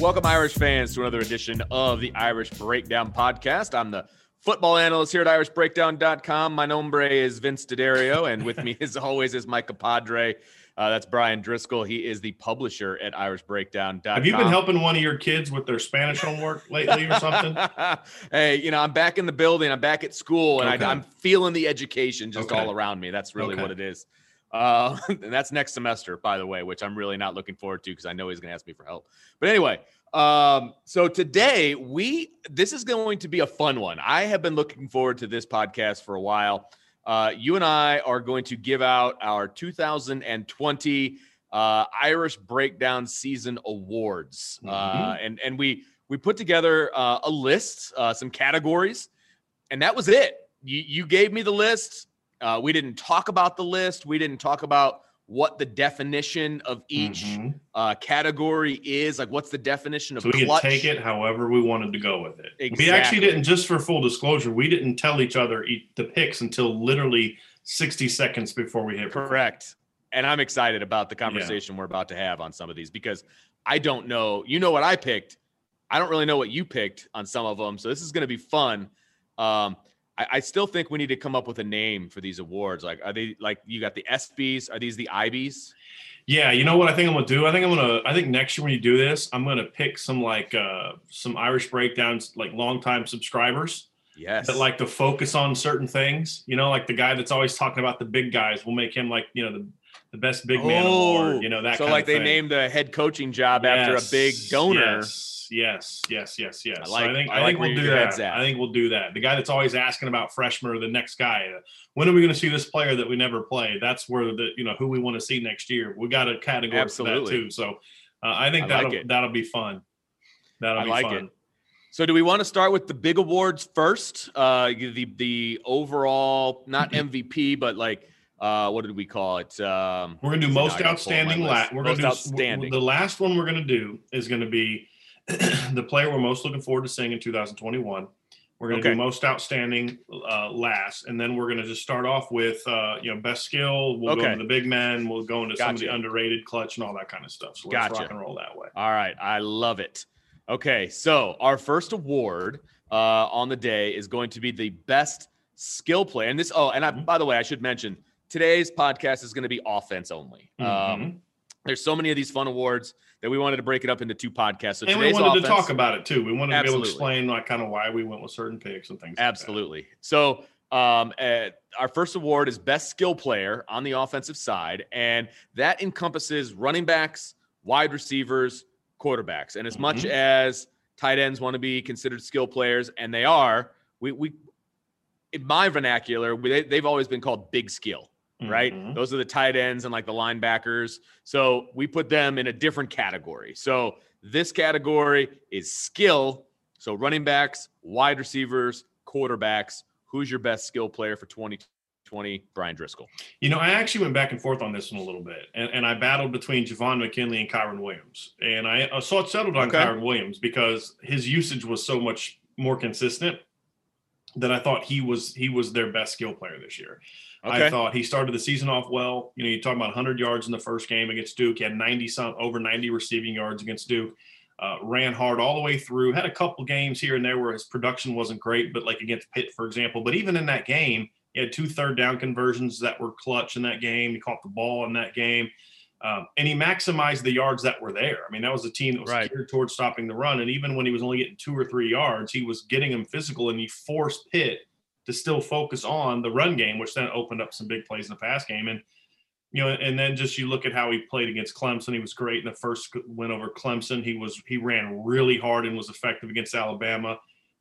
Welcome, Irish fans, to another edition of the Irish Breakdown Podcast. I'm the football analyst here at irishbreakdown.com. My nombre is Vince D'Addario, and with me, as always, is my compadre. Uh, that's Bryan Driskell. He is the publisher at irishbreakdown.com. Have you been helping one of your kids with their Spanish homework lately or something? hey, you know, I'm back in the building. I'm back at school, and Okay. I, am feeling the education just Okay. all around me. That's really Okay. what it is. Uh, and that's next semester, by the way, which I'm really not looking forward to because I know he's going to ask me for help. But anyway, um, so today we this is going to be a fun one. I have been looking forward to this podcast for a while. Uh, you and I are going to give out our 2020 uh, Irish Breakdown Season Awards, uh, Mhm. and and we we put together uh, a list, uh, some categories, and that was it. You you gave me the list. Uh, we didn't talk about the list. We didn't talk about what the definition of each Mhm. uh, category is. Like, what's the definition of So we could take it however we wanted to go with it. We actually didn't, just for full disclosure, we didn't tell each other the picks until literally 60 seconds before we hit. Correct. And I'm excited about the conversation we're about to have on some of these because I don't know. You know what I picked. I don't really know what you picked on some of them. So this is going to be fun. Um, I, I still think we need to come up with a name for these awards. Like, are they like you got the SBs? Are these the IBs? Yeah, you know what I think I'm gonna do? I think I'm gonna. I think next year when you do this, I'm gonna pick some like uh some Irish breakdowns, like longtime subscribers Yes. that like to focus on certain things. You know, like the guy that's always talking about the big guys. We'll make him like you know the the best big man award. You know that. Oh, So like they thing. named a head coaching job after a big donor. Yes, yes, yes, yes, yes. I So I think I I, like think we'll do that. I think we'll do that. The guy that's always asking about freshman or the next guy. uh, When are we going to see this player that we never play? That's where the you know who we want to see next year. We got a category for that too. So uh, I think I that'll it. that'll be fun. That'll I be like fun. it. So do we want to start with the big awards first? Uh, the the overall not MVP, but like uh, what did we call it? Um, We're gonna do see, now I most gotta pull up my outstanding. La- we're most gonna do outstanding. The last one we're gonna do is gonna be the player we're most looking forward to seeing in 2021. We're gonna Okay. do most outstanding uh, last, and then we're gonna just start off with uh, you know best skill. We'll go Okay. into the big men. We'll go into some of the underrated clutch and all that kind of stuff. So let's Gotcha. rock and roll that way. All right, I love it. Okay, so our first award uh, on the day is going to be the best skill play, And this, oh, and I, Mhm. by the way, I should mention today's podcast is going to be offense only. Um, Mhm. There's so many of these fun awards that we wanted to break it up into two podcasts. So and we wanted to talk about it too. We wanted to be able to explain like kind of why we went with certain picks and things. like. Absolutely. So, um, uh, our first award is best skill player on the offensive side, and that encompasses running backs, wide receivers, quarterbacks. And as much Mhm. as tight ends want to be considered skill players, and they are, we, we in my vernacular, we, they, they've always been called big skill, right? Mhm. Those are the tight ends and like the linebackers. So we put them in a different category. So this category is skill. So running backs, wide receivers, quarterbacks. Who's your best skill player for 2020? Bryan Driskell. You know, I actually went back and forth on this one a little bit, and, and I battled between Javon McKinley and Kyren Williams, and I uh, saw it settled on Okay. Kyren Williams because his usage was so much more consistent that I thought he was he was their best skill player this year. Okay. I thought he started the season off well. You know, you talk about 100 yards in the first game against Duke. He had 90 some over 90 receiving yards against Duke. Uh, ran hard all the way through. Had a couple games here and there where his production wasn't great, but like against Pitt, for example. But even in that game, he had two third down conversions that were clutch in that game. He caught the ball in that game. Um, and he maximized the yards that were there. I mean, that was a team that was Right. geared towards stopping the run. And even when he was only getting two or three yards, he was getting them physical and he forced Pitt to still focus on the run game, which then opened up some big plays in the pass game. And you know, and then just you look at how he played against Clemson. He was great in the first win over Clemson. He was he ran really hard and was effective against Alabama.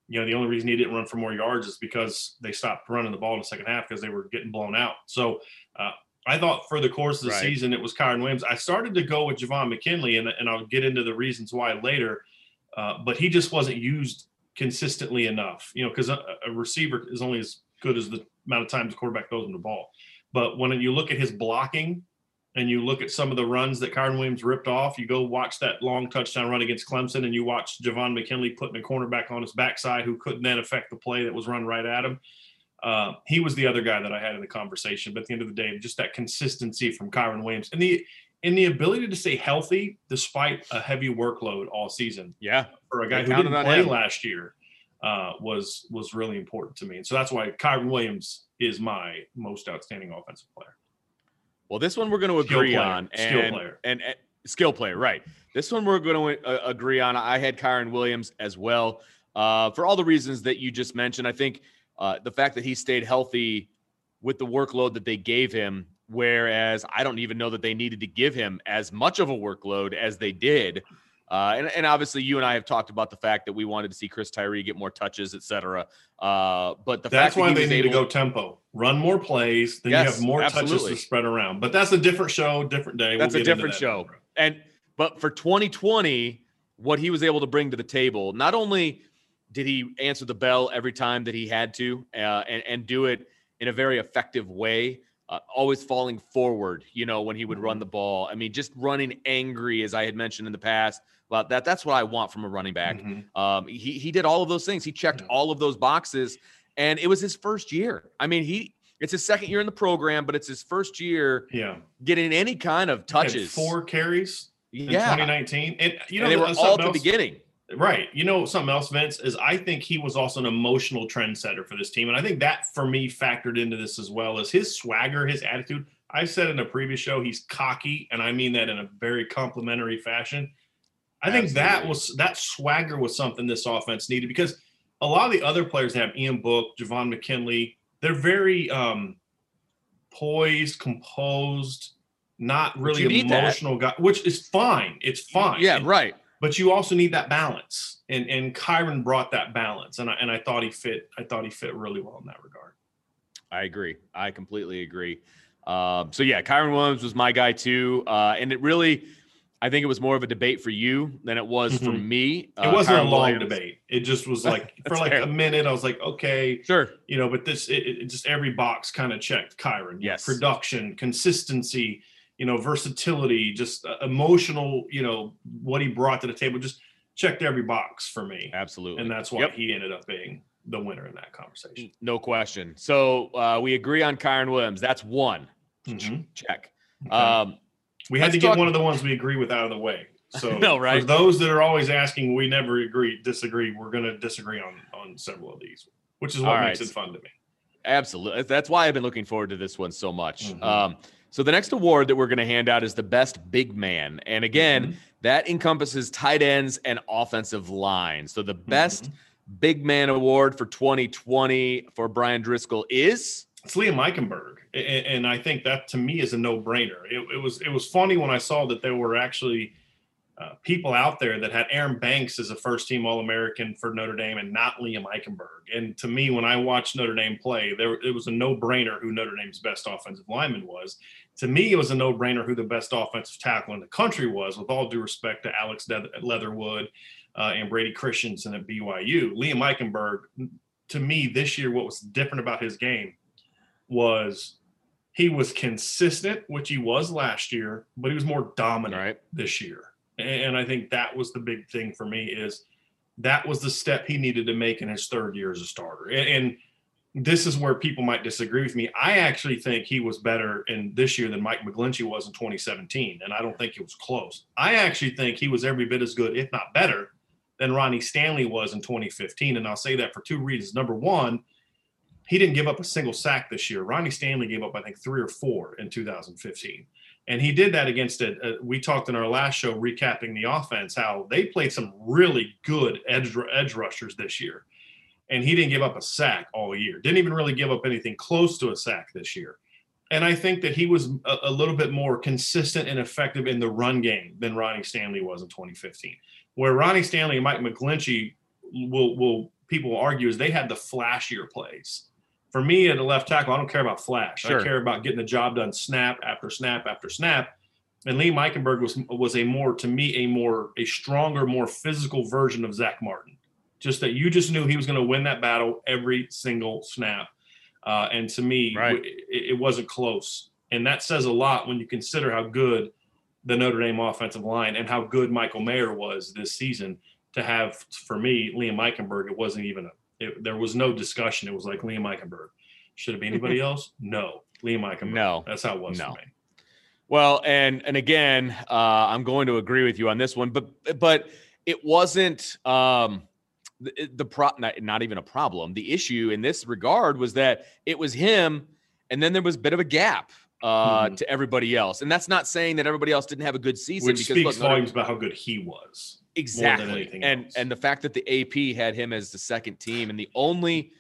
You know, the only reason he didn't run for more yards is because they stopped running the ball in the second half because they were getting blown out. So uh, I thought for the course of the Right. season it was Kyren Williams. I started to go with Javon McKinley, and, and I'll get into the reasons why later. Uh, but he just wasn't used consistently enough, you know, because a, a receiver is only as good as the amount of times the quarterback throws him the ball. But when you look at his blocking and you look at some of the runs that Kyren Williams ripped off, you go watch that long touchdown run against Clemson and you watch Javon McKinley putting a cornerback on his backside who couldn't then affect the play that was run right at him. Uh, he was the other guy that I had in the conversation. But at the end of the day, just that consistency from Kyren Williams and the and the ability to stay healthy despite a heavy workload all season Yeah. for a guy who didn't play him. last year uh, was was really important to me. And so that's why Kyren Williams is my most outstanding offensive player. Well, this one we're going to agree player. on. And, Skill player. And, and skill player, right. This one we're going to uh, agree on. I had Kyren Williams as well uh, for all the reasons that you just mentioned. I think uh, the fact that he stayed healthy with the workload that they gave him, whereas I don't even know that they needed to give him as much of a workload as they did. Uh, and, and obviously, you and I have talked about the fact that we wanted to see Chris Tyree get more touches, et cetera. Uh, but the That's fact that why he they need able to go tempo, run more plays, then you have more absolutely. touches to spread around. But that's a different show, different day. That's a get into different that show. tomorrow. And but for 2020, what he was able to bring to the table, not only did he answer the bell every time that he had to, uh, and and do it in a very effective way, uh, always falling forward. You know when he would run the ball. I mean, just running angry, as I had mentioned in the past. Well, that that's what I want from a running back. Mhm. Um, he he did all of those things. He checked Yeah. all of those boxes, and it was his first year. I mean, he it's his second year in the program, but it's his first year Yeah. getting any kind of touches. four carries in yeah, 2019. And you know, and they were all at the beginning. Right. You know, something else, Vince, is I think he was also an emotional trendsetter for this team. And I think that for me factored into this as well as his swagger, his attitude. I said in a previous show, he's cocky, and I mean that in a very complimentary fashion. I think that was that swagger was something this offense needed because a lot of the other players have Ian Book, Javon McKinley, they're very um poised, composed, not really that. emotional guy, which is fine. It's fine. Yeah, right. But you also need that balance and and Kyren brought that balance and I, and I thought he fit I thought he fit really well in that regard I agree. I completely agree. Um, so yeah, Kyren Williams was my guy too, uh, and it really, I think it was more of a debate for you than it was for Mhm. me. it Uh, wasn't Kyren a long Williams- debate it just was like for like fair. a minute I was like okay Sure. you know but this it, it just every box kind of checked Kyren Yes. production consistency you know versatility just uh, emotional you know what he brought to the table just checked every box for me Absolutely. and that's why Yep. he ended up being the winner in that conversation No question. So uh, we agree on Kyren Williams. That's one. Mhm. Check. Okay. Um, We had to get talk- one of the ones we agree with out of the way. So know, right? for those that are always asking, we never agree, disagree. We're going to disagree on on several of these, which is what All makes right. it fun to me. Absolutely. That's why I've been looking forward to this one so much. Mhm. Um, so the next award that we're going to hand out is the best big man, and again, Mhm. that encompasses tight ends and offensive line. So the best Mhm. big man award for 2020 for Bryan Driskell is it's Liam Eichenberg, A- a- and I think that to me is a no brainer. It, it was it was funny when I saw that there were actually uh, people out there that had Aaron Banks as a first team All American for Notre Dame and not Liam Eichenberg. And to me, when I watched Notre Dame play, there it was a no brainer who Notre Dame's best offensive lineman was. To me, it was a no brainer who the best offensive tackle in the country was, with all due respect to Alex Leatherwood uh, and Brady Christensen at BYU. Liam Eichenberg, to me, this year, what was different about his game was he was consistent, which he was last year, but he was more dominant Right. this year. And I think that was the big thing for me is that was the step he needed to make in his third year as a starter. And, this is where people might disagree with me. I actually think he was better in this year than Mike McGlinchey was in 2017, and I don't think it was close. I actually think he was every bit as good, if not better, than Ronnie Stanley was in 2015. And I'll say that for two reasons. Number one, he didn't give up a single sack this year. Ronnie Stanley gave up, I think, three or four in 2015. And he did that against it. Uh, we talked in our last show, recapping the offense, how they played some really good edge, edge rushers this year. And he didn't give up a sack all year. Didn't even really give up anything close to a sack this year. And I think that he was a, a little bit more consistent and effective in the run game than Ronnie Stanley was in 2015. Where Ronnie Stanley and Mike McGlinchey will will people argue is they had the flashier plays. For me at the left tackle, I don't care about flash. Sure. I care about getting the job done snap after snap after snap. And Liam Eichenberg was was a more to me a more a stronger, more physical version of Zach Martin. Just that you just knew he was going to win that battle every single snap. Uh, and to me, Right. w- it, it wasn't close. And that says a lot when you consider how good the Notre Dame offensive line and how good Michael Mayer was this season. To have for me, Liam Eichenberg, it wasn't even a. It, there was no discussion. It was like Liam Eichenberg. Should it be anybody else? No, Liam Eichenberg. No. that's how it was No. Well, and and again, uh, I'm going to agree with you on this one, but but it wasn't um, the, the pro not, not even a problem. The issue in this regard was that it was him, and then there was a bit of a gap uh, Mhm. to everybody else. And that's not saying that everybody else didn't have a good season. Which because speaks look, volumes about how good he was. Exactly and else. and the fact that the ap had him as the second team and the only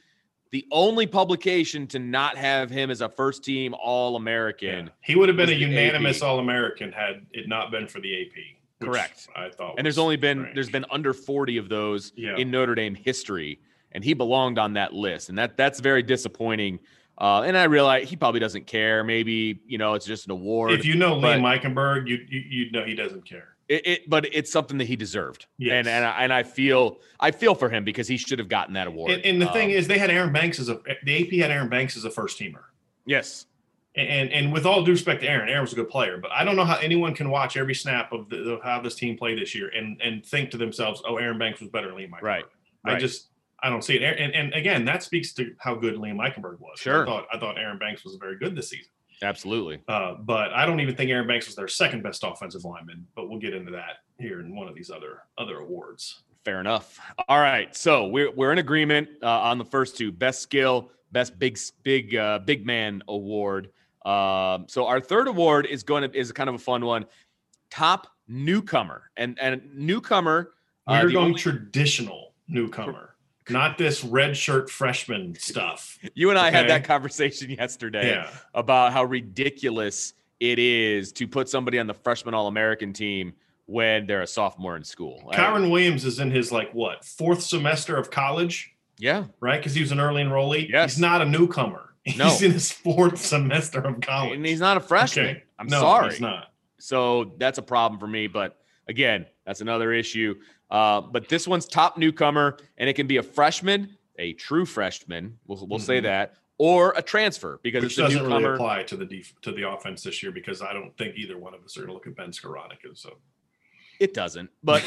the only publication to not have him as a first team all american Yeah. He would have been a unanimous All American had it not been for the AP. Correct. I thought. and there's only been strange. there's been under 40 of those Yeah. in notre dame history and he belonged on that list and that that's very disappointing uh, and i realize he probably doesn't care maybe you know it's just an award If you know Lee Liam Eichenberg, you, you you know he doesn't care. It, it, but it's something that he deserved Yes. and and I, and I feel i feel for him because he should have gotten that award And, and the thing Um, is, they had Aaron Banks as a the AP had Aaron Banks as a first teamer. yes And and with all due respect to Aaron, Aaron was a good player, but I don't know how anyone can watch every snap of, the, of how this team played this year and and think to themselves, "Oh, Aaron Banks was better than Liam Eichenberg." Right. I Right. just I don't see it. And, and again, that speaks to how good Liam Eichenberg was. Sure. I thought I thought Aaron Banks was very good this season. Absolutely Uh, but I don't even think Aaron Banks was their second best offensive lineman. But we'll get into that here in one of these other other awards. Fair enough. All right, so we're we're in agreement uh, on the first two: best skill, best big big uh, big man award. Um, so our third award is going to is kind of a fun one: top newcomer, and and newcomer. uh, We're the going only- traditional newcomer, not this red shirt freshman stuff. you and I had that conversation yesterday Yeah. about how ridiculous it is to put somebody on the freshman All American team when they're a sophomore in school. Kyren Williams is in his like what fourth semester of college, yeah, right? Because he was an early enrollee. Yes. He's not a newcomer. No. He's in his fourth semester of college. and he's not a freshman. Okay. I'm no, sorry. He's not. So that's a problem for me. But again, that's another issue. Uh, but this one's top newcomer, and it can be a freshman, a true freshman. We'll, we'll say Mhm. that, or a transfer because Which it's a doesn't really apply to the def- to the offense this year because I don't think either one of us are going to look at Ben Skowronek. So, it doesn't, but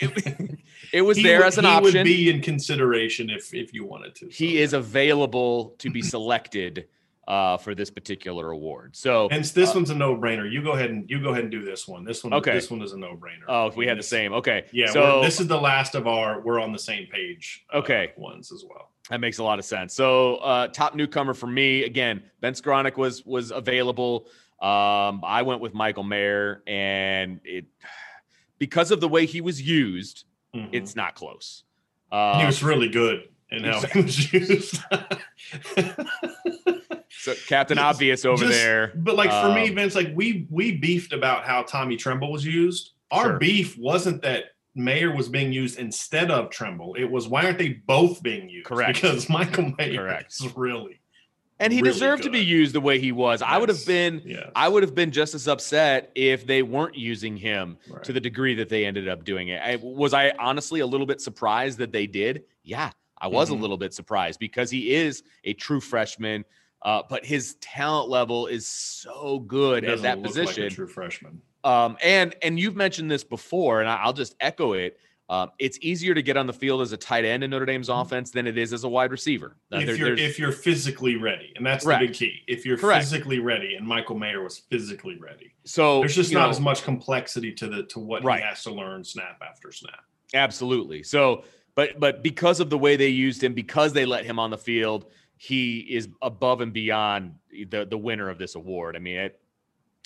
it, it was He there would- as an option. he option. would be in consideration if if you wanted to. he So, is available to be selected uh, for this particular award. So, Hence, this uh, one's a no-brainer. You go ahead and you go ahead and do this one. This one, Okay. This one is a no-brainer. oh, if we had the same, okay. Yeah. So this is the last of our. We're on the same page. uh, Okay. ones as well. That makes a lot of sense. So, uh, top newcomer for me again. Ben Skowronek was was available. Um, I went with Michael Mayer, and it because of the way he was used, Mhm. it's not close. he Um, was really good in how he was used. so Captain Obvious over just- there. But like for me, Um, Vince, like we we beefed about how Tommy Tremble was used. our Sure. beef wasn't that Mayer was being used instead of Tremble. It was why aren't they both being used? Correct. Because Michael Mayer Correct. is really and he really deserved to be used the way he was. I would have been yeah. I would have been just as upset if they weren't using him right. to the degree that they ended up doing it. I, was I honestly a little bit surprised that they did? Yeah, I was Mhm. a little bit surprised because he is a true freshman, uh, but his talent level is so good at that position. Like true freshman. Um, and and you've mentioned this before, and I'll just echo it. Um, it's easier to get on the field as a tight end in Notre Dame's offense than it is as a wide receiver. Uh, Mm-hmm. if there- you're if you're physically ready, and that's Correct. the big key. If you're Correct. physically ready, and Michael Mayer was physically ready, so there's just not know, as much complexity to the to what Right. he has to learn snap after snap. Absolutely. So, but but because of the way they used him, because they let him on the field, he is above and beyond the the winner of this award. I mean, it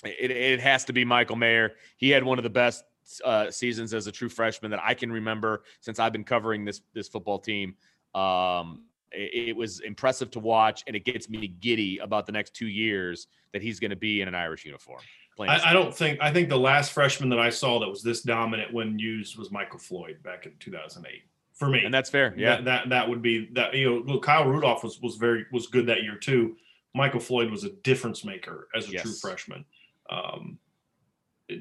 it, it has to be Michael Mayer. He had one of the best uh, seasons as a true freshman that I can remember since I've been covering this this football team. Um, it, it was impressive to watch, and it gets me giddy about the next two years that he's going to be in an Irish uniform. I, I don't think I think the last freshman that I saw that was this dominant when used was Michael Floyd back in 2008. For me, and that's fair. Yeah, that, that that would be that you know look, Kyle Rudolph was was very was good that year too. Michael Floyd was a difference maker as a true freshman. Um,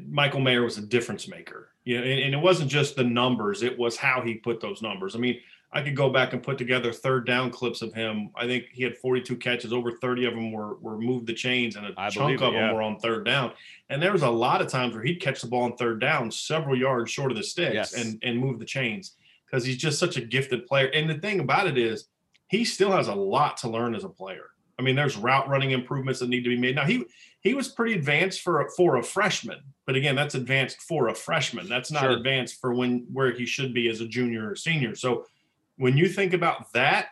Michael Mayer was a difference maker. You know, and, and it wasn't just the numbers; it was how he put those numbers. I mean, I could go back and put together third down clips of him. I think he had 42 catches. Over 30 of them were were moved the chains, and a I chunk of it, them were on third down. And there was a lot of times where he'd catch the ball on third down, several yards short of the sticks, Yes. and and move the chains because he's just such a gifted player. And the thing about it is, he still has a lot to learn as a player. I mean, there's route running improvements that need to be made. Now he he was pretty advanced for a, for a freshman, but again, that's advanced for a freshman. That's not Sure. advanced for when where he should be as a junior or senior. So when you think about that,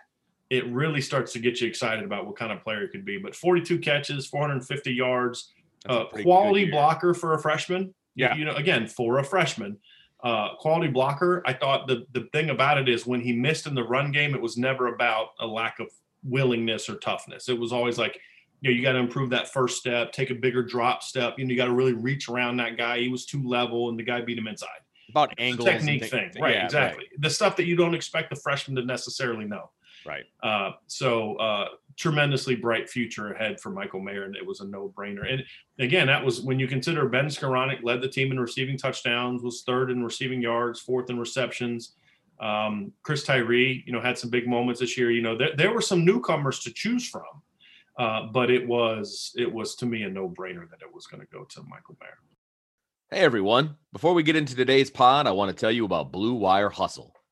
it really starts to get you excited about what kind of player he could be. But 42 catches, 450 yards, uh, quality blocker for a freshman. Yeah. You know, again, for a freshman, uh, quality blocker. I thought the, the thing about it is when he missed in the run game, it was never about a lack of willingness or toughness. It was always like, you know, you got to improve that first step, take a bigger drop step. You know, you got to really reach around that guy. He was too level and the guy beat him inside. about It's a angles, technique thing. Right, yeah, exactly. The stuff that you don't expect the freshman to necessarily know. Right. Uh, so uh, tremendously bright future ahead for Michael Mayer, and it was a no-brainer. And again, that was when you consider Ben Skowronek led the team in receiving touchdowns, was third in receiving yards, fourth in receptions. Um, Chris Tyree, you know, had some big moments this year. You know, there, there were some newcomers to choose from, uh, but it was it was to me a no-brainer that it was going to go to Michael Mayer. Hey everyone. Before we get into today's pod, I want to tell you about Blue Wire Hustle,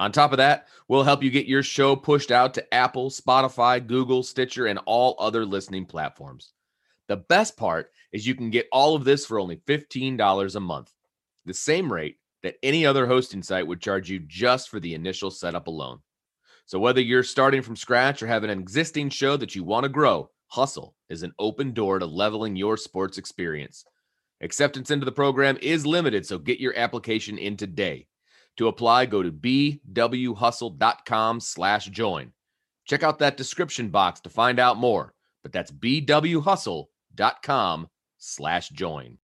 On top of that, we'll help you get your show pushed out to Apple, Spotify, Google, Stitcher, and all other listening platforms. The best part is you can get all of this for only $15 a month, the same rate that any other hosting site would charge you just for the initial setup alone. So whether you're starting from scratch or have an existing show that you want to grow, Hustle is an open door to leveling your sports experience. Acceptance into the program is limited, so get your application in today. To apply, go to bwhustle.com slash join. Check out that description box to find out more, but that's bwhustle.com slash join.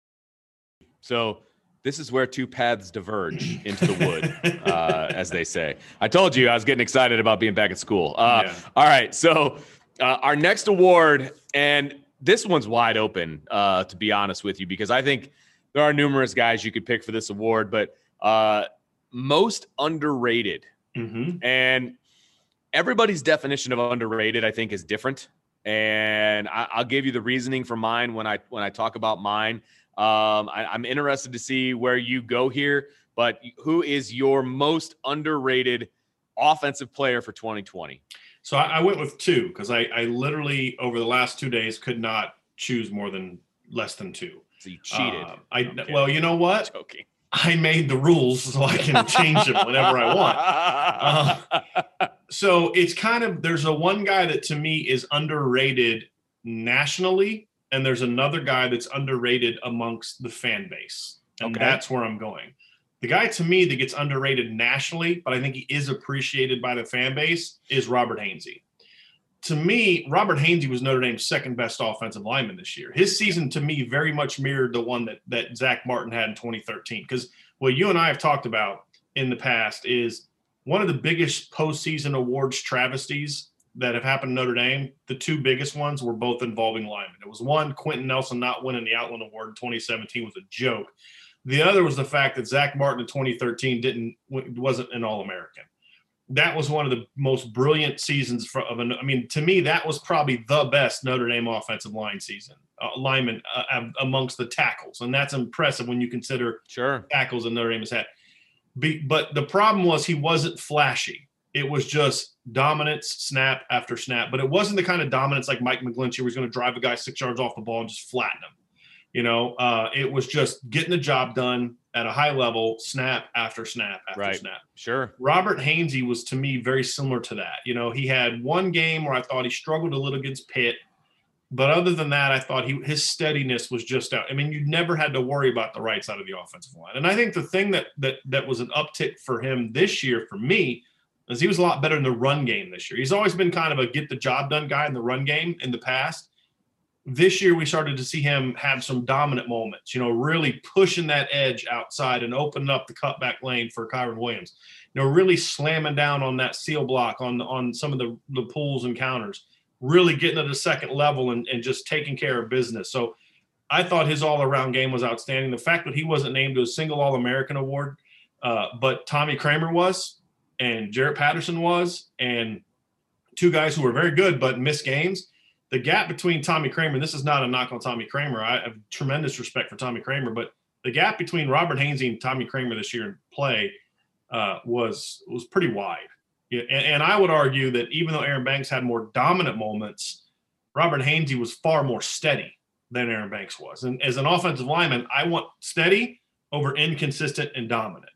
So this is where two paths diverge into the wood, uh, as they say. I told you I was getting excited about being back at school. Uh, Yeah. All right, so uh, our next award, and this one's wide open, uh, to be honest with you, because I think there are numerous guys you could pick for this award, but uh, most underrated. Mhm. And everybody's definition of underrated, I think, is different. And I, I'll give you the reasoning for mine when I when I talk about mine. Um, I, I'm interested to see where you go here. But who is your most underrated offensive player for 2020? So I, I went with two because I, I literally over the last two days could not choose more than less than two. So you cheated. Uh, I I'm well, you know what? Joking. I made the rules so I can change them whenever I want. Uh, so it's kind of there's a one guy that to me is underrated nationally, and there's another guy that's underrated amongst the fan base, and Okay. that's where I'm going. The guy to me that gets underrated nationally, but I think he is appreciated by the fan base, is Robert Hainsey. To me, Robert Hainsey was Notre Dame's second best offensive lineman this year. His season to me very much mirrored the one that that Zach Martin had in 2013. Because what you and I have talked about in the past is one of the biggest postseason awards travesties that have happened in Notre Dame. The two biggest ones were both involving linemen. It was one, Quenton Nelson not winning the Outland Award in 2017 was a joke. The other was the fact that Zach Martin in 2013 didn't wasn't an All American. That was one of the most brilliant seasons for, of an. I mean, to me, that was probably the best Notre Dame offensive line season, uh, lineman uh, amongst the tackles, and that's impressive when you consider Sure. tackles that Notre Dame has had. Be, but the problem was he wasn't flashy. It was just dominance, snap after snap. But it wasn't the kind of dominance like Mike McGlinchey, was going to drive a guy six yards off the ball and just flatten him. You know, uh, it was just getting the job done at a high level, snap after snap after Right. snap. Sure. Robert Hainsey was to me very similar to that. You know, he had one game where I thought he struggled a little against Pitt, but other than that, I thought he his steadiness was just out. I mean, you never had to worry about the right side of the offensive line. And I think the thing that that that was an uptick for him this year for me is he was a lot better in the run game this year. He's always been kind of a get the job done guy in the run game in the past. This year, we started to see him have some dominant moments, you know, really pushing that edge outside and opening up the cutback lane for Kyren Williams you know, really slamming down on that seal block on on some of the the pulls and counters, really getting to the second level and, and just taking care of business. So I thought his all around game was outstanding. The fact that he wasn't named to a single All American award, uh, but Tommy Kraemer was, and Jarrett Patterson was, and two guys who were very good but missed games. The gap between Tommy Kraemer, this is not a knock on Tommy Kraemer. I have tremendous respect for Tommy Kraemer, but the gap between Robert Hainsey and Tommy Kraemer this year in play uh, was was pretty wide. Yeah, and, and I would argue that even though Aaron Banks had more dominant moments, Robert Hainsey was far more steady than Aaron Banks was. And as an offensive lineman, I want steady over inconsistent and dominant.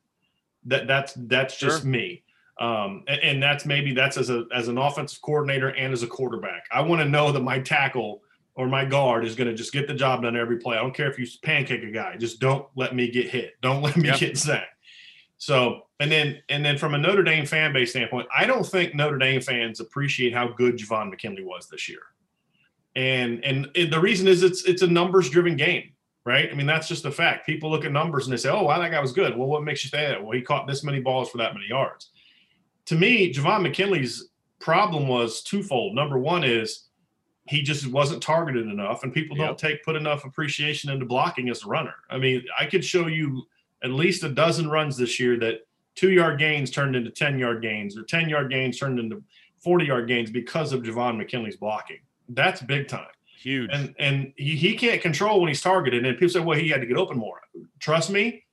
That that's that's just Sure. me. Um, and, and that's maybe that's as a as an offensive coordinator and as a quarterback. I want to know that my tackle or my guard is going to just get the job done every play. I don't care if you pancake a guy. Just don't let me get hit. Don't let me Yep. get sacked. So, and then and then from a Notre Dame fan base standpoint, I don't think Notre Dame fans appreciate how good Javon McKinley was this year. And and it- the reason is it's it's a numbers driven game, right? I mean, that's just a fact. People look at numbers and they say, "Oh, wow, that guy was good." Well, what makes you say that? Well, he caught this many balls for that many yards. To me, Javon McKinley's problem was twofold. Number one is he just wasn't targeted enough, and people Yep. don't take put enough appreciation into blocking as a runner. I mean, I could show you at least a dozen runs this year that two yard gains turned into 10 yard gains or 10 yard gains turned into 40 yard gains because of Javon McKinley's blocking. That's big time. Huge. And and he, he can't control when he's targeted. And people say, well, he had to get open more. Trust me,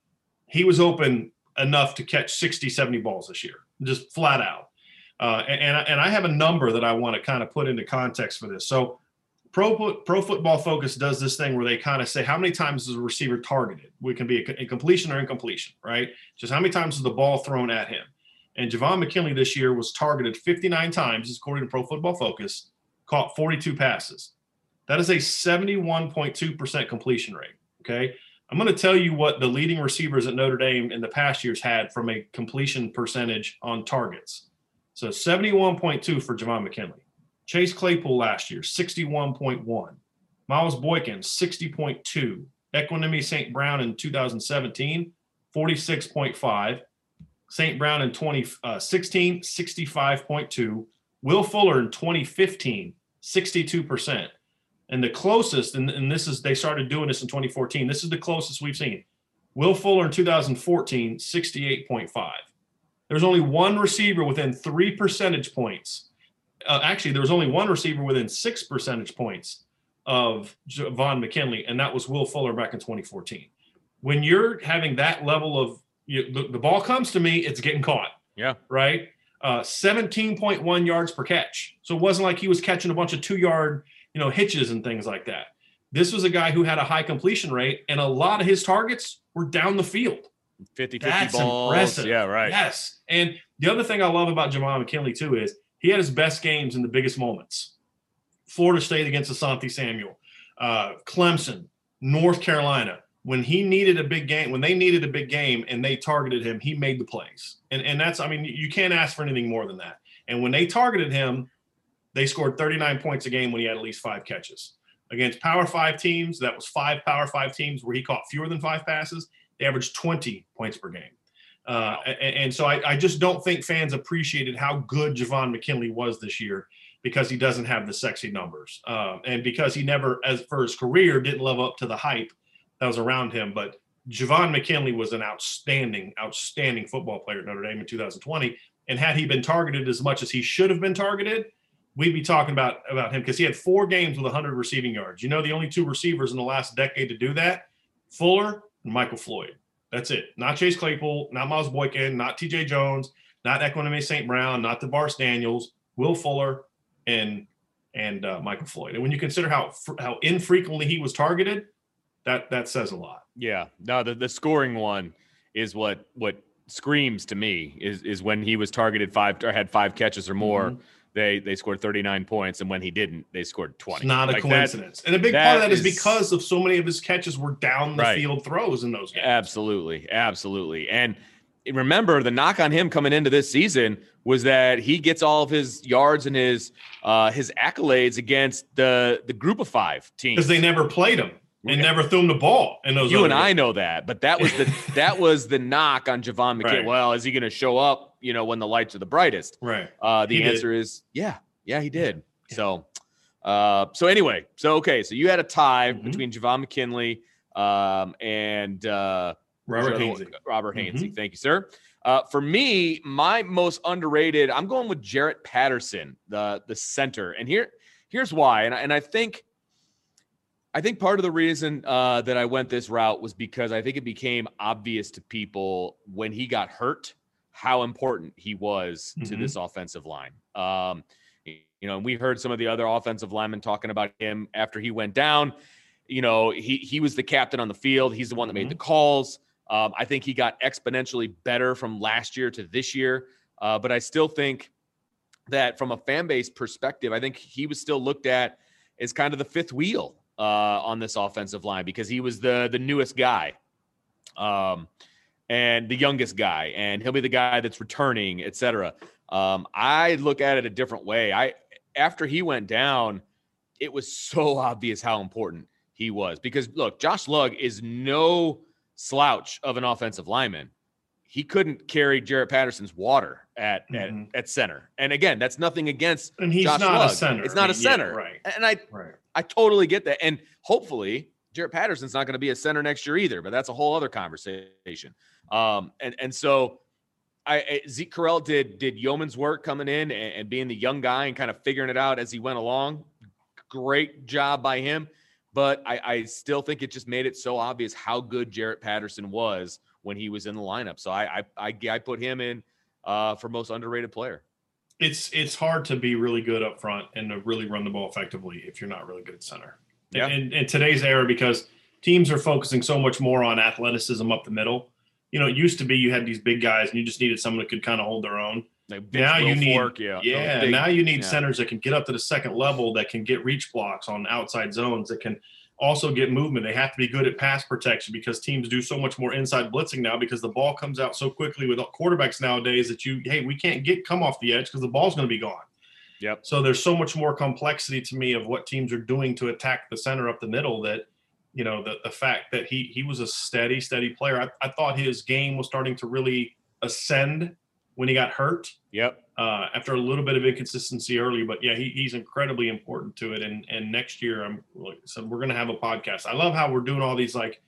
he was open enough to catch 60, 70 balls this year, just flat out. Uh, and, and I- have a number that I want to kind of put into context for this. So Pro, Pro Football Focus does this thing where they kind of say how many times is a receiver targeted? We can be a completion or incompletion, right? Just how many times is the ball thrown at him? And Javon McKinley this year was targeted 59 times, according to Pro Football Focus, caught 42 passes. That is a 71.2% completion rate. Okay. I'm going to tell you what the leading receivers at Notre Dame in the past years had from a completion percentage on targets. So 71.2 for Javon McKinley. Chase Claypool last year, 61.1. Miles Boykin, 60.2. Equanimeous St. Brown in 2017, 46.5. St. Brown in 2016, uh, 65.2. Will Fuller in 2015, 62%. And the closest, and, and this is, they started doing this in 2014. This is the closest we've seen. Will Fuller in 2014, 68.5. There's only one receiver within three percentage points. Uh, actually, there was only one receiver within six percentage points of Von McKinley, and that was Will Fuller back in 2014. When you're having that level of you, the, the ball comes to me, it's getting caught. Yeah. Right. Uh, 17.1 yards per catch. So it wasn't like he was catching a bunch of two yard, you know, hitches and things like that. This was a guy who had a high completion rate, and a lot of his targets were down the field. 50 50 That's balls. impressive. Yeah, right. Yes. And the other thing I love about Jamal McKinley too is he had his best games in the biggest moments. Florida State against Asante Samuel, uh, Clemson, North Carolina. When he needed a big game, when they needed a big game and they targeted him, he made the plays. And and that's I mean you can't ask for anything more than that. And when they targeted him, they scored 39 points a game when he had at least five catches. Against Power Five teams, that was five Power Five teams where he caught fewer than five passes. They averaged 20 points per game. Uh, and, and so I, I just don't think fans appreciated how good Javon McKinley was this year because he doesn't have the sexy numbers um, and because he never, as for his career, didn't live up to the hype that was around him. But Javon McKinley was an outstanding, outstanding football player at Notre Dame in 2020. And had he been targeted as much as he should have been targeted, we'd be talking about about him because he had four games with 100 receiving yards. You know, the only two receivers in the last decade to do that, Fuller and Michael Floyd. That's it. Not Chase Claypool, not Miles Boykin, not T.J. Jones, not Equanimeous St. Brown, not DaVaris Daniels, Will Fuller, and and uh, Michael Floyd. And when you consider how how infrequently he was targeted, that that says a lot. Yeah. No, the, the scoring one is what what screams to me is is when he was targeted five or had five catches or more. Mhm. They they scored 39 points, and when he didn't, they scored 20. It's not a Like, that- coincidence. and a big part of that is, is- because of so many of his catches were down the Right. field throws in those games. Absolutely, absolutely. And remember, the knock on him coming into this season was that he gets all of his yards and his uh, his accolades against the the group of five teams. Because they never played him and never threw him the ball in those. you and I know that, but that was the that was the knock on Javon McKinley. Right. Well, is he going to show up? You know, when the lights are the brightest. Right. Uh, the He did. answer is yeah, yeah, he did. Yeah. So, uh, so anyway, so okay, so you had a tie Mhm. between Javon McKinley um, and uh, Robert who's the other Hainsey. Robert Mhm. Thank you, sir. Uh, for me, my most underrated, I'm going with Jarrett Patterson, the the center, and here here's why, and I, and I think. I think part of the reason uh, that I went this route was because I think it became obvious to people when he got hurt how important he was to Mhm. this offensive line. Um, you know, and we heard some of the other offensive linemen talking about him after he went down. You know, he he was the captain on the field. He's the one that made the calls. Um, I think he got exponentially better from last year to this year. Uh, but I still think that from a fan base perspective, I think he was still looked at as kind of the fifth wheel uh, on this offensive line because he was the the newest guy. Um, and the youngest guy, and he'll be the guy that's returning, etc. Um, I look at it a different way. I after he went down, it was so obvious how important he was because look, Josh Lugg is no slouch of an offensive lineman. He couldn't carry Jarrett Patterson's water at Mhm. at, at center. And again, that's nothing against And he's Josh not Lugg. a center. It's not a Yeah, center. right. And I Right. I totally get that. And hopefully, Jarrett Patterson's not going to be a center next year either, but that's a whole other conversation. Um, and and so I, Zeke Correll did did yeoman's work coming in and, and being the young guy and kind of figuring it out as he went along. Great job by him. But I, I still think it just made it so obvious how good Jarrett Patterson was when he was in the lineup. So I I I, I put him in uh, for most underrated player. It's it's hard to be really good up front and to really run the ball effectively if you're not really good at center. Yeah. In, in today's era, because teams are focusing so much more on athleticism up the middle. You know, it used to be you had these big guys and you just needed someone that could kind of hold their own. Like Now you need- Wilfork, yeah, Yeah, big- now you need yeah. centers that can get up to the second level, that can get reach blocks on outside zones, that can also get movement. They have to be good at pass protection because teams do so much more inside blitzing now because the ball comes out so quickly with quarterbacks nowadays that you, hey, we can't get come off the edge because the ball's going to be gone. Yep. So there's so much more complexity to me of what teams are doing to attack the center up the middle that, you know, the, the fact that he he was a steady, steady player. I, I thought his game was starting to really ascend when he got hurt Yep. uh, after a little bit of inconsistency early. But yeah, he, he's incredibly important to it. And and next year, I'm like, so we're gonna have a podcast. I love how we're doing all these like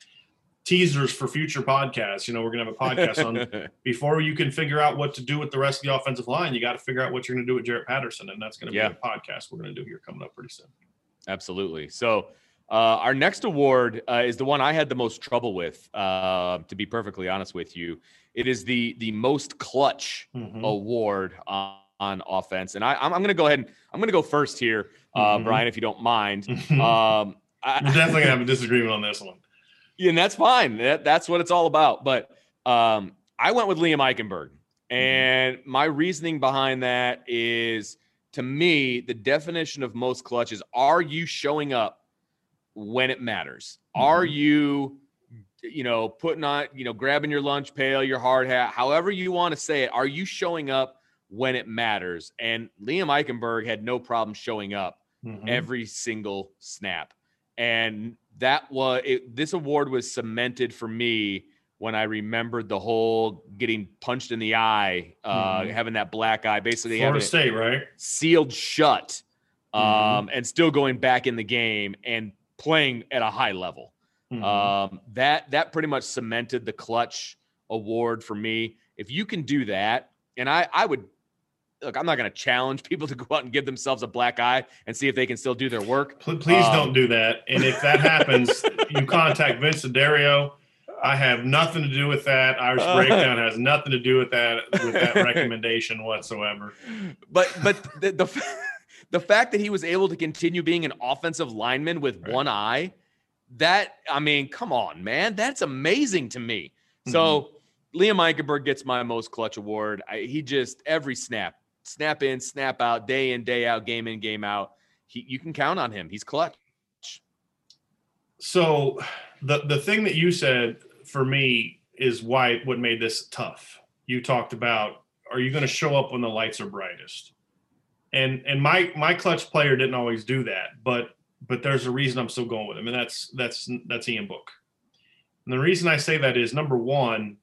teasers for future podcasts. You know, we're gonna have a podcast on before you can figure out what to do with the rest of the offensive line. You got to figure out what you're gonna do with Jarrett Patterson, and that's gonna Yeah. be a podcast we're gonna do here coming up pretty soon. Absolutely. So, uh, our next award uh, is the one I had the most trouble with. Uh, to be perfectly honest with you, it is the the most clutch Mhm. award on, on offense, and I, I'm, I'm going to go ahead and I'm going to go first here, uh, Mhm. Brian, if you don't mind. we're Um, I, definitely gonna have a disagreement on this one. Yeah, and that's fine. That, that's what it's all about. But Um, I went with Liam Eichenberg. And my reasoning behind that is to me, the definition of most clutch is are you showing up when it matters? Are Mhm. you, you know, putting on, you know, grabbing your lunch pail, your hard hat, however you want to say it, are you showing up when it matters? And Liam Eichenberg had no problem showing up Mhm. every single snap. And that was it, this award was cemented for me when I remembered the whole getting punched in the eye, uh, Mhm. having that black eye, basically Florida State, right? sealed shut, um, Mhm. and still going back in the game and playing at a high level. Mhm. Um, that that pretty much cemented the clutch award for me. If you can do that, and I I would look, I'm not going to challenge people to go out and give themselves a black eye and see if they can still do their work. Pl- Please Um, don't do that. And if that happens, you contact Vince D'Addario. I have nothing to do with that. Irish Breakdown has nothing to do with that with that recommendation whatsoever. But but the the, the fact that he was able to continue being an offensive lineman with Right. one eye, that I mean, come on, man, that's amazing to me. So mm-hmm. Liam Eichenberg gets my most clutch award. I, he just every snap, snap in, snap out, day in, day out, game in, game out. He, you can count on him. He's clutch. So the the thing that you said for me is why what made this tough. You talked about are you going to show up when the lights are brightest? And and my my clutch player didn't always do that, but but there's a reason I'm still going with him, and that's that's that's Ian Book. And the reason I say that is number one,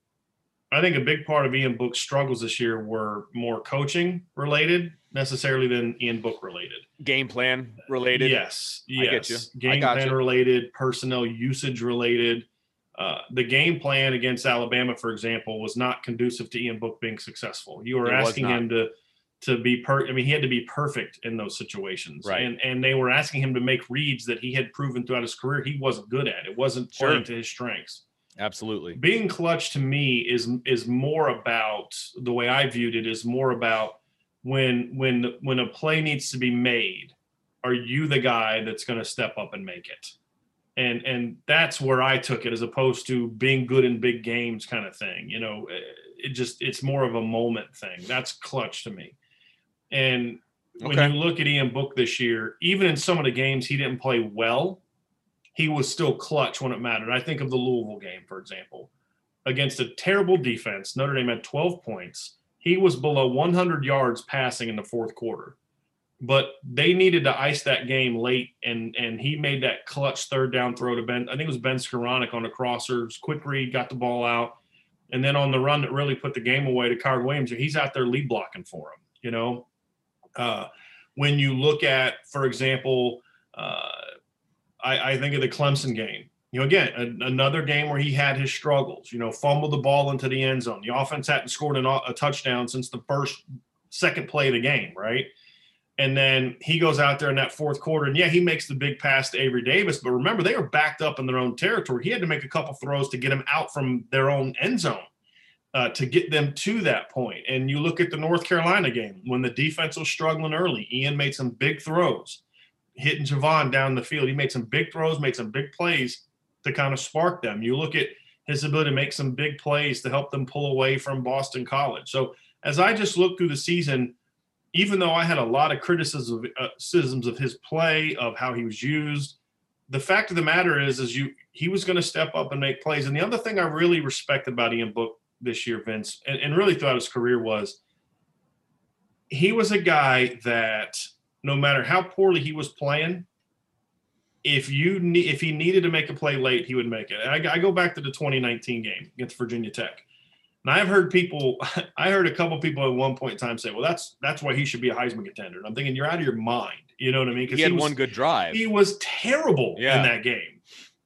I think a big part of Ian Book's struggles this year were more coaching related necessarily than Ian Book related. Game plan related. Yes, I yes. get you. I Game got plan you. related, personnel usage related. Uh, the game plan against Alabama, for example, was not conducive to Ian Book being successful. You were It asking him to to be per. I mean, he had to be perfect in those situations, Right. And and they were asking him to make reads that he had proven throughout his career he wasn't good at. It wasn't Sure. playing to his strengths Absolutely. being clutch to me is is more about the way I viewed it is more about when when when a play needs to be made, are you the guy that's going to step up and make it? And and that's where I took it as opposed to being good in big games kind of thing. You know, eh, it just it's more of a moment thing. That's clutch to me. And when Okay. you look at Ian Book this year, even in some of the games he didn't play well, he was still clutch when it mattered. I think of the Louisville game, for example, against a terrible defense. Notre Dame had 12 points. He was below 100 yards passing in the fourth quarter, but they needed to ice that game late, and and he made that clutch third down throw to Ben. I think it was Ben Skowronek on the crossers. Quick read, got the ball out, and then on the run that really put the game away to Kyren Williams. He's out there lead blocking for him. You know, uh, when you look at, for example. Uh, I, I think of the Clemson game. You know, again, a, another game where he had his struggles. You know, fumbled the ball into the end zone. The offense hadn't scored an, a touchdown since the first, second play of the game, right? And then he goes out there in that fourth quarter, and yeah, he makes the big pass to Avery Davis. But remember, they were backed up in their own territory. He had to make a couple throws to get them out from their own end zone uh, to get them to that point. And you look at the North Carolina game when the defense was struggling early. Ian made some big throws hitting Javon down the field. He made some big throws, made some big plays to kind of spark them. You look at his ability to make some big plays to help them pull away from Boston College. So as I just look through the season, even though I had a lot of criticisms uh, criticisms of his play, of how he was used, the fact of the matter is, is you he was going to step up and make plays. And the other thing I really respect about Ian Book this year, Vince, and, and really throughout his career was he was a guy that no matter how poorly he was playing, if you need if he needed to make a play late, he would make it. I, I go back to the 2019 game against Virginia Tech. And I've heard people, I heard a couple people at one point in time say, "Well, that's that's why he should be a Heisman contender." And I'm thinking, you're out of your mind. You know what I mean? Because he had was, one good drive. he was terrible Yeah. in that game.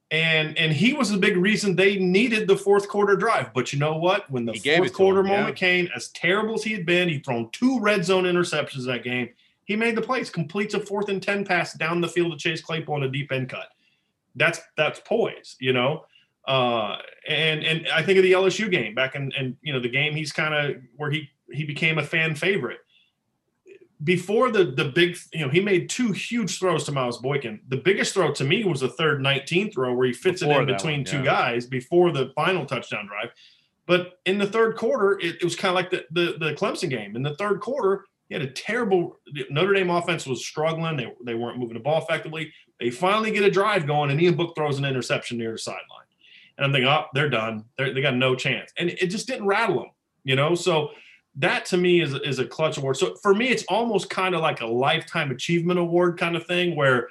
And and he was the big reason they needed the fourth quarter drive. But you know what? When the fourth quarter him, yeah. moment came, as terrible as he had been, he'd thrown two red zone interceptions that game. He made the plays, completes a fourth and ten pass down the field to Chase Claypool on a deep end cut. That's that's poise, you know. Uh, and and I think of the LSU game back in and you know the game he's kind of where he he became a fan favorite before the the big you know he made two huge throws to Miles Boykin. The biggest throw to me was the third 19 throw where he fits Before it in between one, two yeah. guys before the final touchdown drive. But in the third quarter, it, it was kind of like the, the the Clemson game. In the third quarter, he had a terrible Notre Dame offense was struggling. They, they weren't moving the ball effectively. They finally get a drive going, and Ian Book throws an interception near the sideline. And I'm thinking, oh, they're done. They're, they got no chance. And it just didn't rattle them, you know? So that to me is, is a clutch award. So for me, it's almost kind of like a lifetime achievement award kind of thing where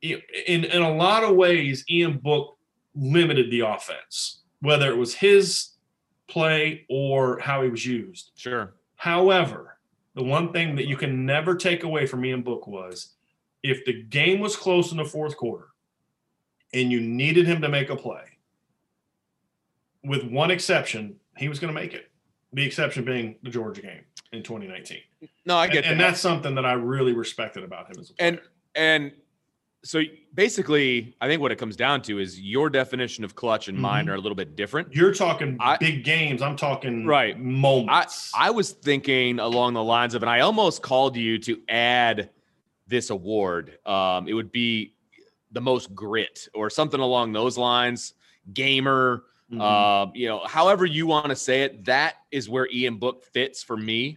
in, in a lot of ways, Ian Book limited the offense, whether it was his play or how he was used. Sure. However, the one thing that you can never take away from Ian Book was if the game was close in the fourth quarter and you needed him to make a play, with one exception, he was going to make it. The exception being the Georgia game in 2019. No, I get and, that. and that's something that I really respected about him as a player. and and so basically, I think what it comes down to is your definition of clutch and mine Mhm. are a little bit different. You're talking I- big games. I'm talking Right. I moments. I was thinking along the lines of, and I almost called you to add this award. Um, it would be the most grit or something along those lines. Gamer, Mhm. uh, you know, however you want to say it, that is where Ian Book fits for me.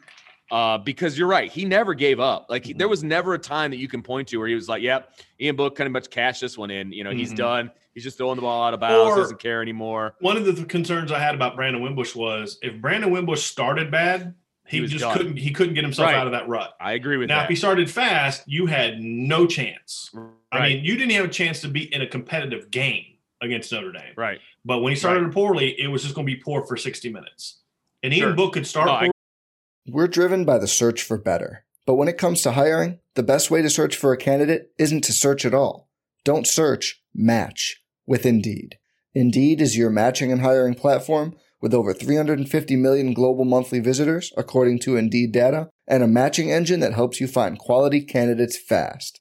Uh, because you're right, he never gave up. Like he- there was never a time that you can point to where he was like, "Yep, Ian Book kind of much cashed this one in. You know, he's Mhm. done. He's just throwing the ball out of bounds. Or- doesn't care anymore." One of the th- concerns I had about Brandon Wimbush was if Brandon Wimbush started bad, he, He just done. couldn't he couldn't get himself Right. out of that rut. I agree with Now, that. if he started fast, you had no chance. I mean, you didn't have a chance to be in a competitive game against Notre Dame. right. But when he started poorly, it was just going to be poor for 60 minutes. And Ian Sure. Book could start No, I- We're driven by the search for better. But when it comes to hiring, the best way to search for a candidate isn't to search at all. Don't search, match with Indeed. Indeed is your matching and hiring platform with over 350 million global monthly visitors, according to Indeed data, and a matching engine that helps you find quality candidates fast.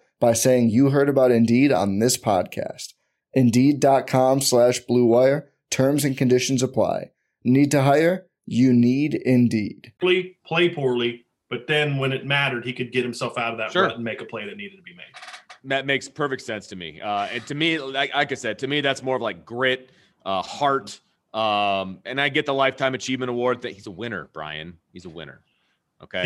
by saying you heard about Indeed on this podcast. Indeed.com slash BlueWire. Terms and conditions apply. Need to hire? You need Indeed. poorly, play poorly, but then when it mattered, he could get himself out of that Sure. rut and make a play that needed to be made. That makes perfect sense to me. Uh, and to me, like, like I said, to me, that's more of like grit, uh, heart. Um, and I get the lifetime achievement award that he's a winner, Bryan. He's a winner.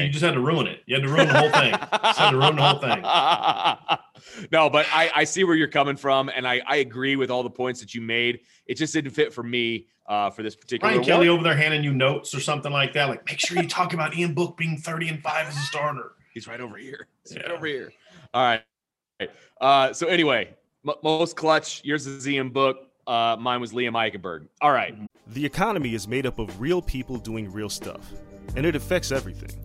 You just had to ruin it. You had to ruin the whole thing. Just had to ruin the whole thing. no, but I, I see where you're coming from, and I, I agree with all the points that you made. It just didn't fit for me uh, for this particular. Brian award. Kelly over there handing you notes or something like that. Like, make sure you talk about Ian Book being 30 and 5 as a starter. He's right over here. He's right over here. All right. Uh, so anyway, m- most clutch. Yours is Ian Book. Uh, mine was Liam Eichenberg. All right. The economy is made up of real people doing real stuff, and it affects everything.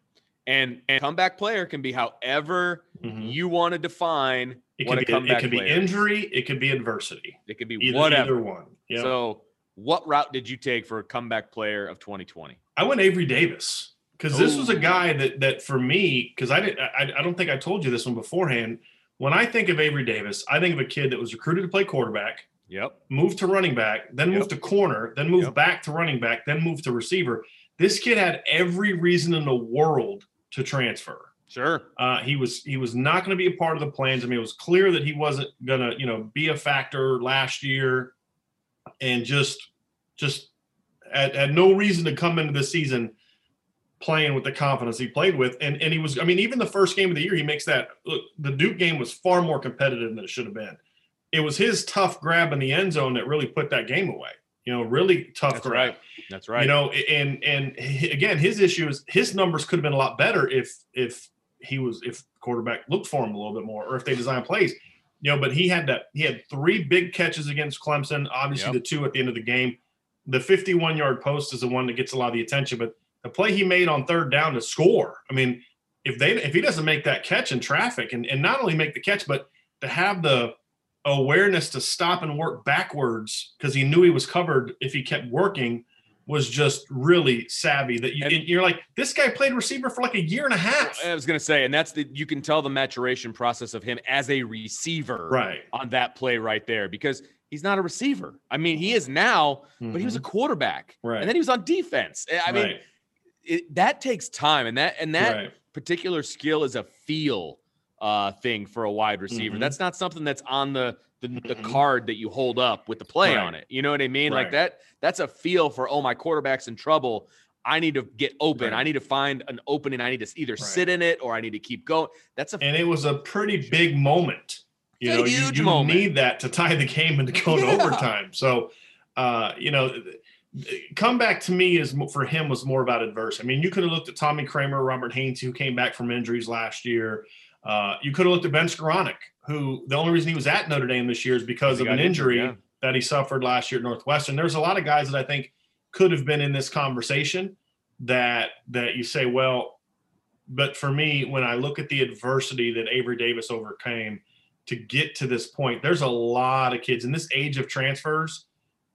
and and comeback player can be however Mhm. you want to define It what could a be, it comeback could be injury. It could be adversity. It could be Either, whatever. either one. Yeah. So, what route did you take for a comeback player of 2020? I went Avery Davis because this was a guy that that for me because I didn't I, I don't think I told you this one beforehand. When I think of Avery Davis, I think of a kid that was recruited to play quarterback, Yep. moved to running back, then moved to corner, then moved Yep. back to running back, then moved to receiver. This kid had every reason in the world to transfer. Sure. Uh, he was he was not going to be a part of the plans. I mean, it was clear that he wasn't going to you know be a factor last year, and just just had, had no reason to come into the season playing with the confidence he played with. And and he was I mean even the first game of the year he makes that look the Duke game was far more competitive than it should have been. It was his tough grab in the end zone that really put that game away. You know, really tough. That's right. That's right. You know, and and again, his issue is his numbers could have been a lot better if if he was if quarterback looked for him a little bit more, or if they designed plays. You know, but he had that he had three big catches against Clemson. Obviously, Yep. the two at the end of the game. The 51 yard post is the one that gets a lot of the attention, but the play he made on third down to score. I mean, if they if he doesn't make that catch in traffic, and and not only make the catch, but to have the awareness to stop and work backwards because he knew he was covered if he kept working was just really savvy that you, And- you're like this guy played receiver for like a year and a half I was gonna say, and that's the you can tell the maturation process of him as a receiver right on that play right there because he's not a receiver. I mean, he is now, but he was a quarterback, Mm-hmm. Right. and then he was on defense. I mean, Right, it, that takes time, and that and that right. particular skill is a feel uh, thing for a wide receiver. Mhm. That's not something that's on the the, the Mhm. card that you hold up with the play Right. on it. You know what I mean? Like that. That's a feel for oh my quarterback's in trouble. I need to get open. Right. I need to find an opening. I need to either Right. sit in it or I need to keep going. That's a and it was a pretty big moment you know you- you, moment. need that to tie the game into going Yeah. To overtime so uh you know comeback to me is for him was more about adverse i mean you could have looked at Tommy Kraemer Robert Hainsey who came back from injuries last year uh, you could have looked at Ben Skowronek, who the only reason he was at Notre Dame this year is because of an injury yeah. that he suffered last year at Northwestern. There's a lot of guys that I think could have been in this conversation that that you say, well, but for me, when I look at the adversity that Avery Davis overcame to get to this point, there's a lot of kids in this age of transfers.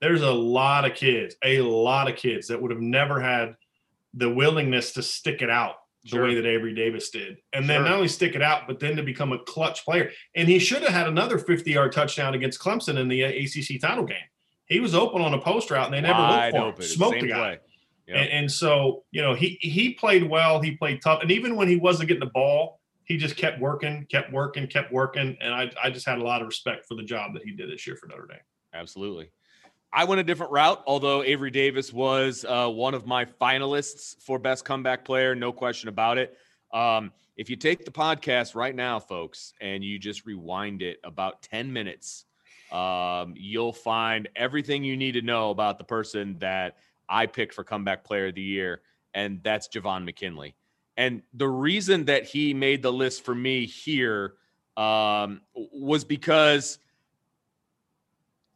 There's a lot of kids, a lot of kids that would have never had the willingness to stick it out the way that Avery Davis did. And then Sure. not only stick it out, but then to become a clutch player. And he should have had another 50 yard touchdown against Clemson in the uh, ACC title game. He was open on a post route and they never wide looked for open. him. Smoked same the guy. Yep. And, and so, you know, he he played well, he played tough. And even when he wasn't getting the ball, he just kept working, kept working, kept working. And I, I just had a lot of respect for the job that he did this year for Notre Dame. Absolutely. I went a different route, although Avery Davis was uh, one of my finalists for best comeback player, no question about it. Um, if you take the podcast right now, folks, and you just rewind it about 10 minutes, um, you'll find everything you need to know about the person that I picked for comeback player of the year, and that's Javon McKinley. And the reason that he made the list for me here um, was because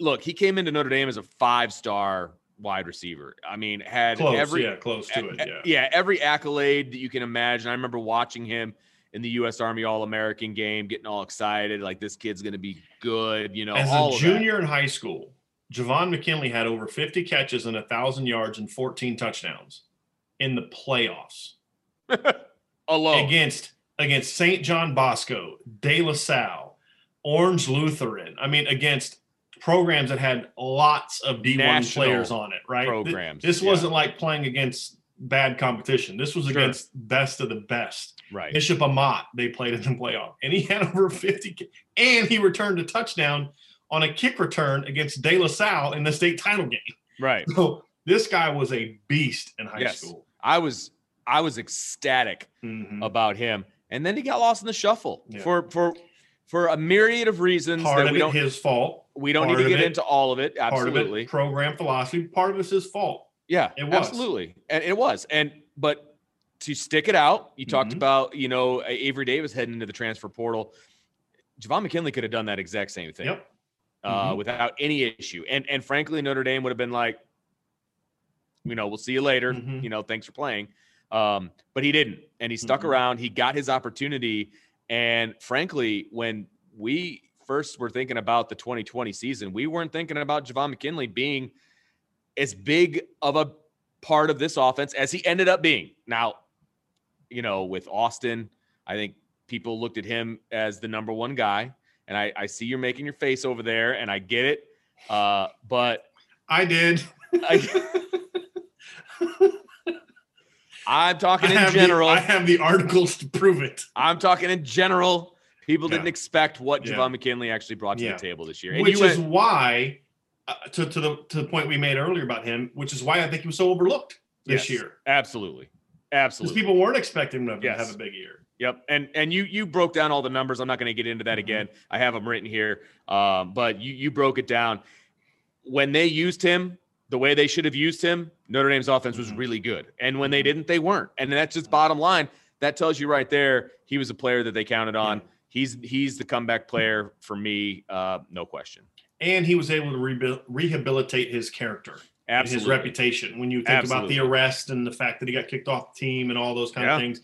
look, he came into Notre Dame as a five star wide receiver. I mean, had Close, every yeah, close to it. a- Yeah. every accolade that you can imagine. I remember watching him in the U.S. Army All American game, getting all excited, like this kid's going to be good. You know, As a junior in high school, Javon McKinley had over 50 catches and 1,000 yards and 14 touchdowns in the playoffs alone. against against St. John Bosco, De La Salle, Orange Lutheran. I mean, against programs that had lots of D1 National players on it, right? Programs, This yeah. wasn't like playing against bad competition. This was Sure. against best of the best. right. Bishop Amat, they played in the playoff, and he had over 50, and he returned a touchdown on a kick return against De La Salle in the state title game. Right. So this guy was a beast in high Yes. school. I was I was ecstatic Mhm. about him, and then he got lost in the shuffle Yeah. for for for a myriad of reasons Part that of we it don't his fault. we don't need to get it- into all of it. Part Absolutely. of it program philosophy. Part of it's his fault. Yeah, It was. absolutely, and it was. And but to stick it out, you talked Mhm. about you know Avery Davis heading into the transfer portal. Javon McKinley could have done that exact same thing Yep. uh, Mhm. without any issue, and and frankly, Notre Dame would have been like, you know, we'll see you later. Mhm. You know, thanks for playing. Um, but he didn't, and he stuck Mhm. around. He got his opportunity, and frankly, when we first were thinking about the 2020 season, we weren't thinking about Javon McKinley being as big of a part of this offense as he ended up being. Now, you know, with Austin, I think people looked at him as the number one guy. And I, I see you're making your face over there, and I get it. Uh, but I did. I, I'm talking in general. the, I have the articles to prove it. I'm talking in general. People didn't expect what Yeah. Javon McKinley actually brought to Yeah. the table this year. And which is went, why, uh, to, to the to the point we made earlier about him, which is why I think he was so overlooked this Yes. year. absolutely, absolutely. Because people weren't expecting him to Yes. have a big year. Yep, and and you you broke down all the numbers. I'm not going to get into that Mhm. again. I have them written here, um, but you you broke it down. When they used him, the way they should have used him, Notre Dame's offense was Mhm. really good. And when they didn't, they weren't. And that's just bottom line. That tells you right there, he was a player that they counted on. He's he's the comeback player for me, uh, no question. And he was able to rehabil- rehabilitate his character and his reputation. When you think about the arrest and the fact that he got kicked off the team and all those kind Yeah. of things,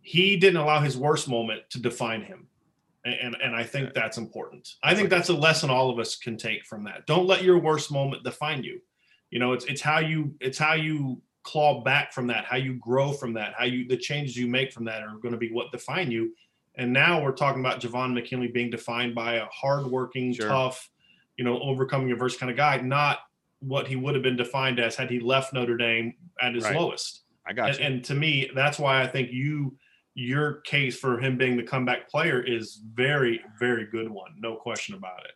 he didn't allow his worst moment to define him. And, and I think that's important. I think that's a lesson all of us can take from that. Don't let your worst moment define you. You know, it's it's how you it's how you claw back from that, how you grow from that, how you the changes you make from that are going to be what define you. And now we're talking about Javon McKinley being defined by a hardworking, Sure. tough, you know, overcoming adversity kind of guy, not what he would have been defined as had he left Notre Dame at his Right. lowest. I got And, you. and to me, that's why I think you your case for him being the comeback player is very, very good one. No question about it.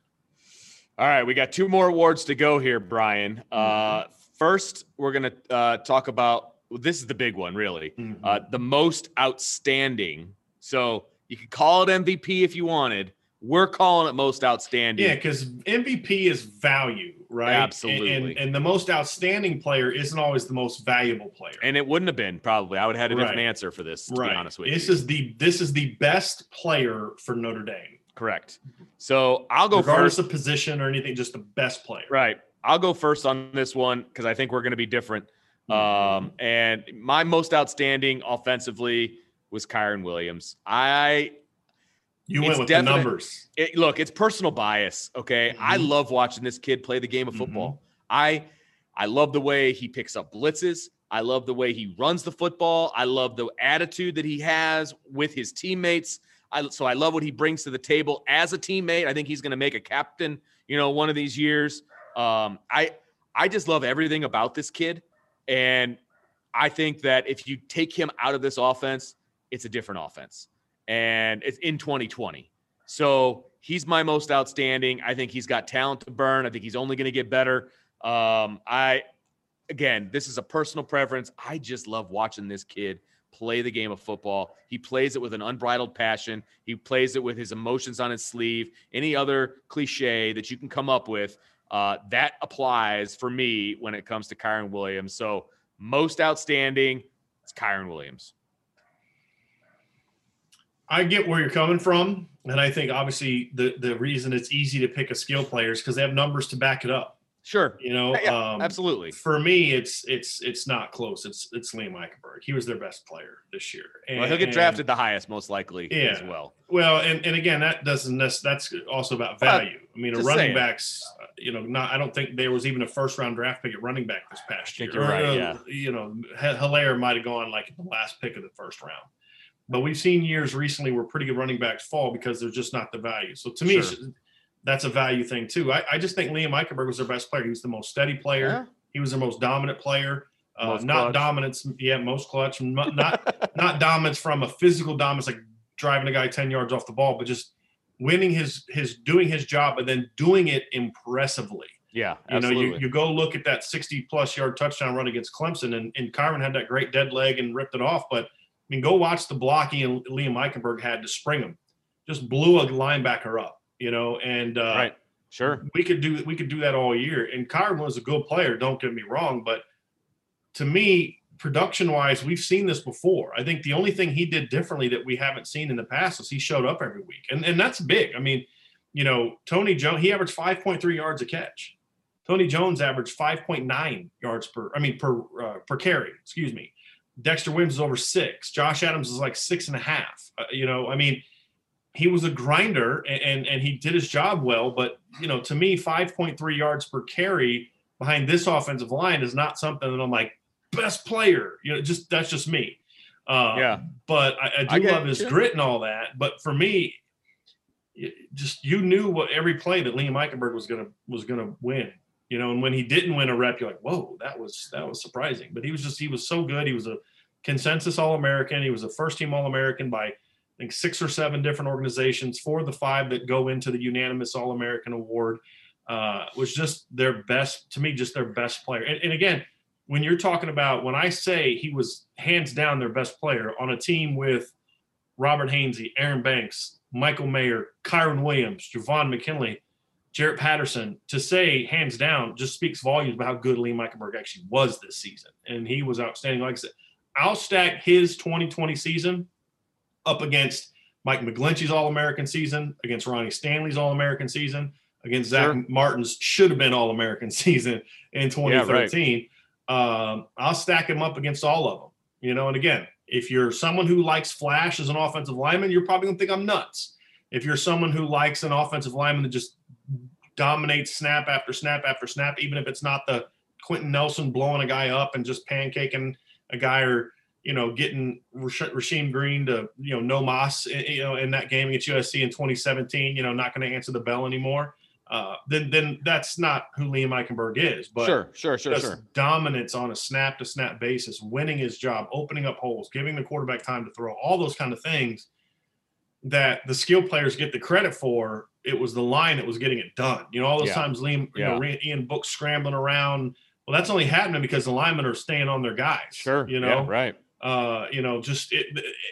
All right, we got two more awards to go here, Bryan. Uh, first, we're gonna uh, talk about well, this is the big one, really. Mm-hmm. Uh, the most outstanding. So you could call it MVP if you wanted. We're calling it most outstanding. Yeah, because MVP is value, right? Absolutely. And, and, and the most outstanding player isn't always the most valuable player. And it wouldn't have been probably. I would have had a different Right. answer for this, to right. be honest with this you. is the this is the best player for Notre Dame, Correct. So I'll go regardless first. of position or anything. Just the best player. Right. I'll go first on this one because I think we're going to be different. Um, and my most outstanding offensively was Kyren Williams. I You went with definite- the numbers. it, look, it's personal bias. Okay, I Mhm. love watching this kid play the game of Mhm. football. I I love the way he picks up blitzes. I love the way he runs the football. I love the attitude that he has with his teammates. I, so I love what he brings to the table as a teammate. I think he's going to make a captain, you know, one of these years. Um, I I just love everything about this kid, and I think that if you take him out of this offense, it's a different offense, and it's in 2020. So he's my most outstanding. I think he's got talent to burn. I think he's only going to get better. Um, I, again, this is a personal preference. I just love watching this kid play the game of football. He plays it with an unbridled passion. He plays it with his emotions on his sleeve. Any other cliche that you can come up with, uh, that applies for me when it comes to Kyren Williams. So most outstanding, it's Kyren Williams. I get where you're coming from, and I think obviously the the reason it's easy to pick a skill player is because they have numbers to back it up. Sure. You know, Yeah, um, absolutely. For me, it's it's it's not close. It's it's Liam Eichenberg. He was their best player this year. And, Well, he'll get and- drafted the highest, most likely, Yeah. as well. Well, and, and again, that doesn't that's also about value. I mean, a running backs, uh, you know, not I don't think there was even a first round draft pick at running back this past I think year. you're right, Or, uh, yeah. You know, Helaire might have gone like the last pick of the first round. But we've seen years recently where pretty good running backs fall because there's just not the value. So to me, that's a value thing too. I, I just think Liam Eichenberg was their best player. He was the most steady player. Yeah. He was their most dominant player. Uh, Most not clutch. dominance, yeah, most clutch. m- Not not dominance from a physical dominance, like driving a guy ten yards off the ball, but just winning his his doing his job and then doing it impressively. Yeah, You know, absolutely. you, you go look at that sixty plus yard touchdown run against Clemson, and and Kyren had that great dead leg and ripped it off. But I mean, go watch the blocking and Liam Eichenberg had to spring him, just blew a linebacker up. You know, and uh, right. Sure. we could do we could do that all year. And Kyren was a good player. Don't get me wrong, but to me, production wise, we've seen this before. I think the only thing he did differently that we haven't seen in the past is he showed up every week, and and that's big. I mean, you know, Tony Jones he averaged five point three yards a catch. Tony Jones averaged five point nine yards per I mean per uh, per carry. Excuse me. Dexter Williams is over six. Josh Adams is like six and a half. Uh, you know, I mean he was a grinder and, and and he did his job well. But you know, to me, five point three yards per carry behind this offensive line is not something that I'm like best player. You know, just that's just me. Uh, Yeah. But I, I do I get love his yeah. grit and all that. But for me, just you knew what every play that Liam Eichenberg was gonna was gonna win. You know, and when he didn't win a rep, you're like, whoa, that was that was surprising. But he was just he was so good. He was a consensus All American. He was a first team All American by I think six or seven different organizations. for the five that go into the unanimous All American award uh, was just their best to me, just their best player. And, and again, when you're talking about when I say he was hands down their best player on a team with Robert Hainsey, Aaron Banks, Michael Mayer, Kyren Williams, Javon McKinley. Jarrett Patterson to say hands down just speaks volumes about how good Lee Eichenberg actually was this season, and he was outstanding. Like I said, I'll stack his 2020 season up against Mike McGlinchey's All American season, against Ronnie Stanley's All American season, against Zack Sure. Martin's should have been All American season in 2013. um, I'll stack him up against all of them. You know, and again, if you're someone who likes flash as an offensive lineman, you're probably gonna think I'm nuts. If you're someone who likes an offensive lineman that just dominates snap after snap after snap, even if it's not the Quenton Nelson blowing a guy up and just pancaking a guy or you know getting Rash- Rasheem Green to you know no Moss, you know in that game against USC in 2017, you know not going to answer the bell anymore. Uh, then then that's not who Liam Eichenberg is. But sure, sure, sure, sure. dominance on a snap to snap basis, winning his job, opening up holes, giving the quarterback time to throw, all those kind of things that the skill players get the credit for. It was the line that was getting it done. You know, all those Yeah. times Liam, you know, Ian Book scrambling around. Well, that's only happening because the linemen are staying on their guys. Sure. You yeah, know, right. Uh, you know, just it,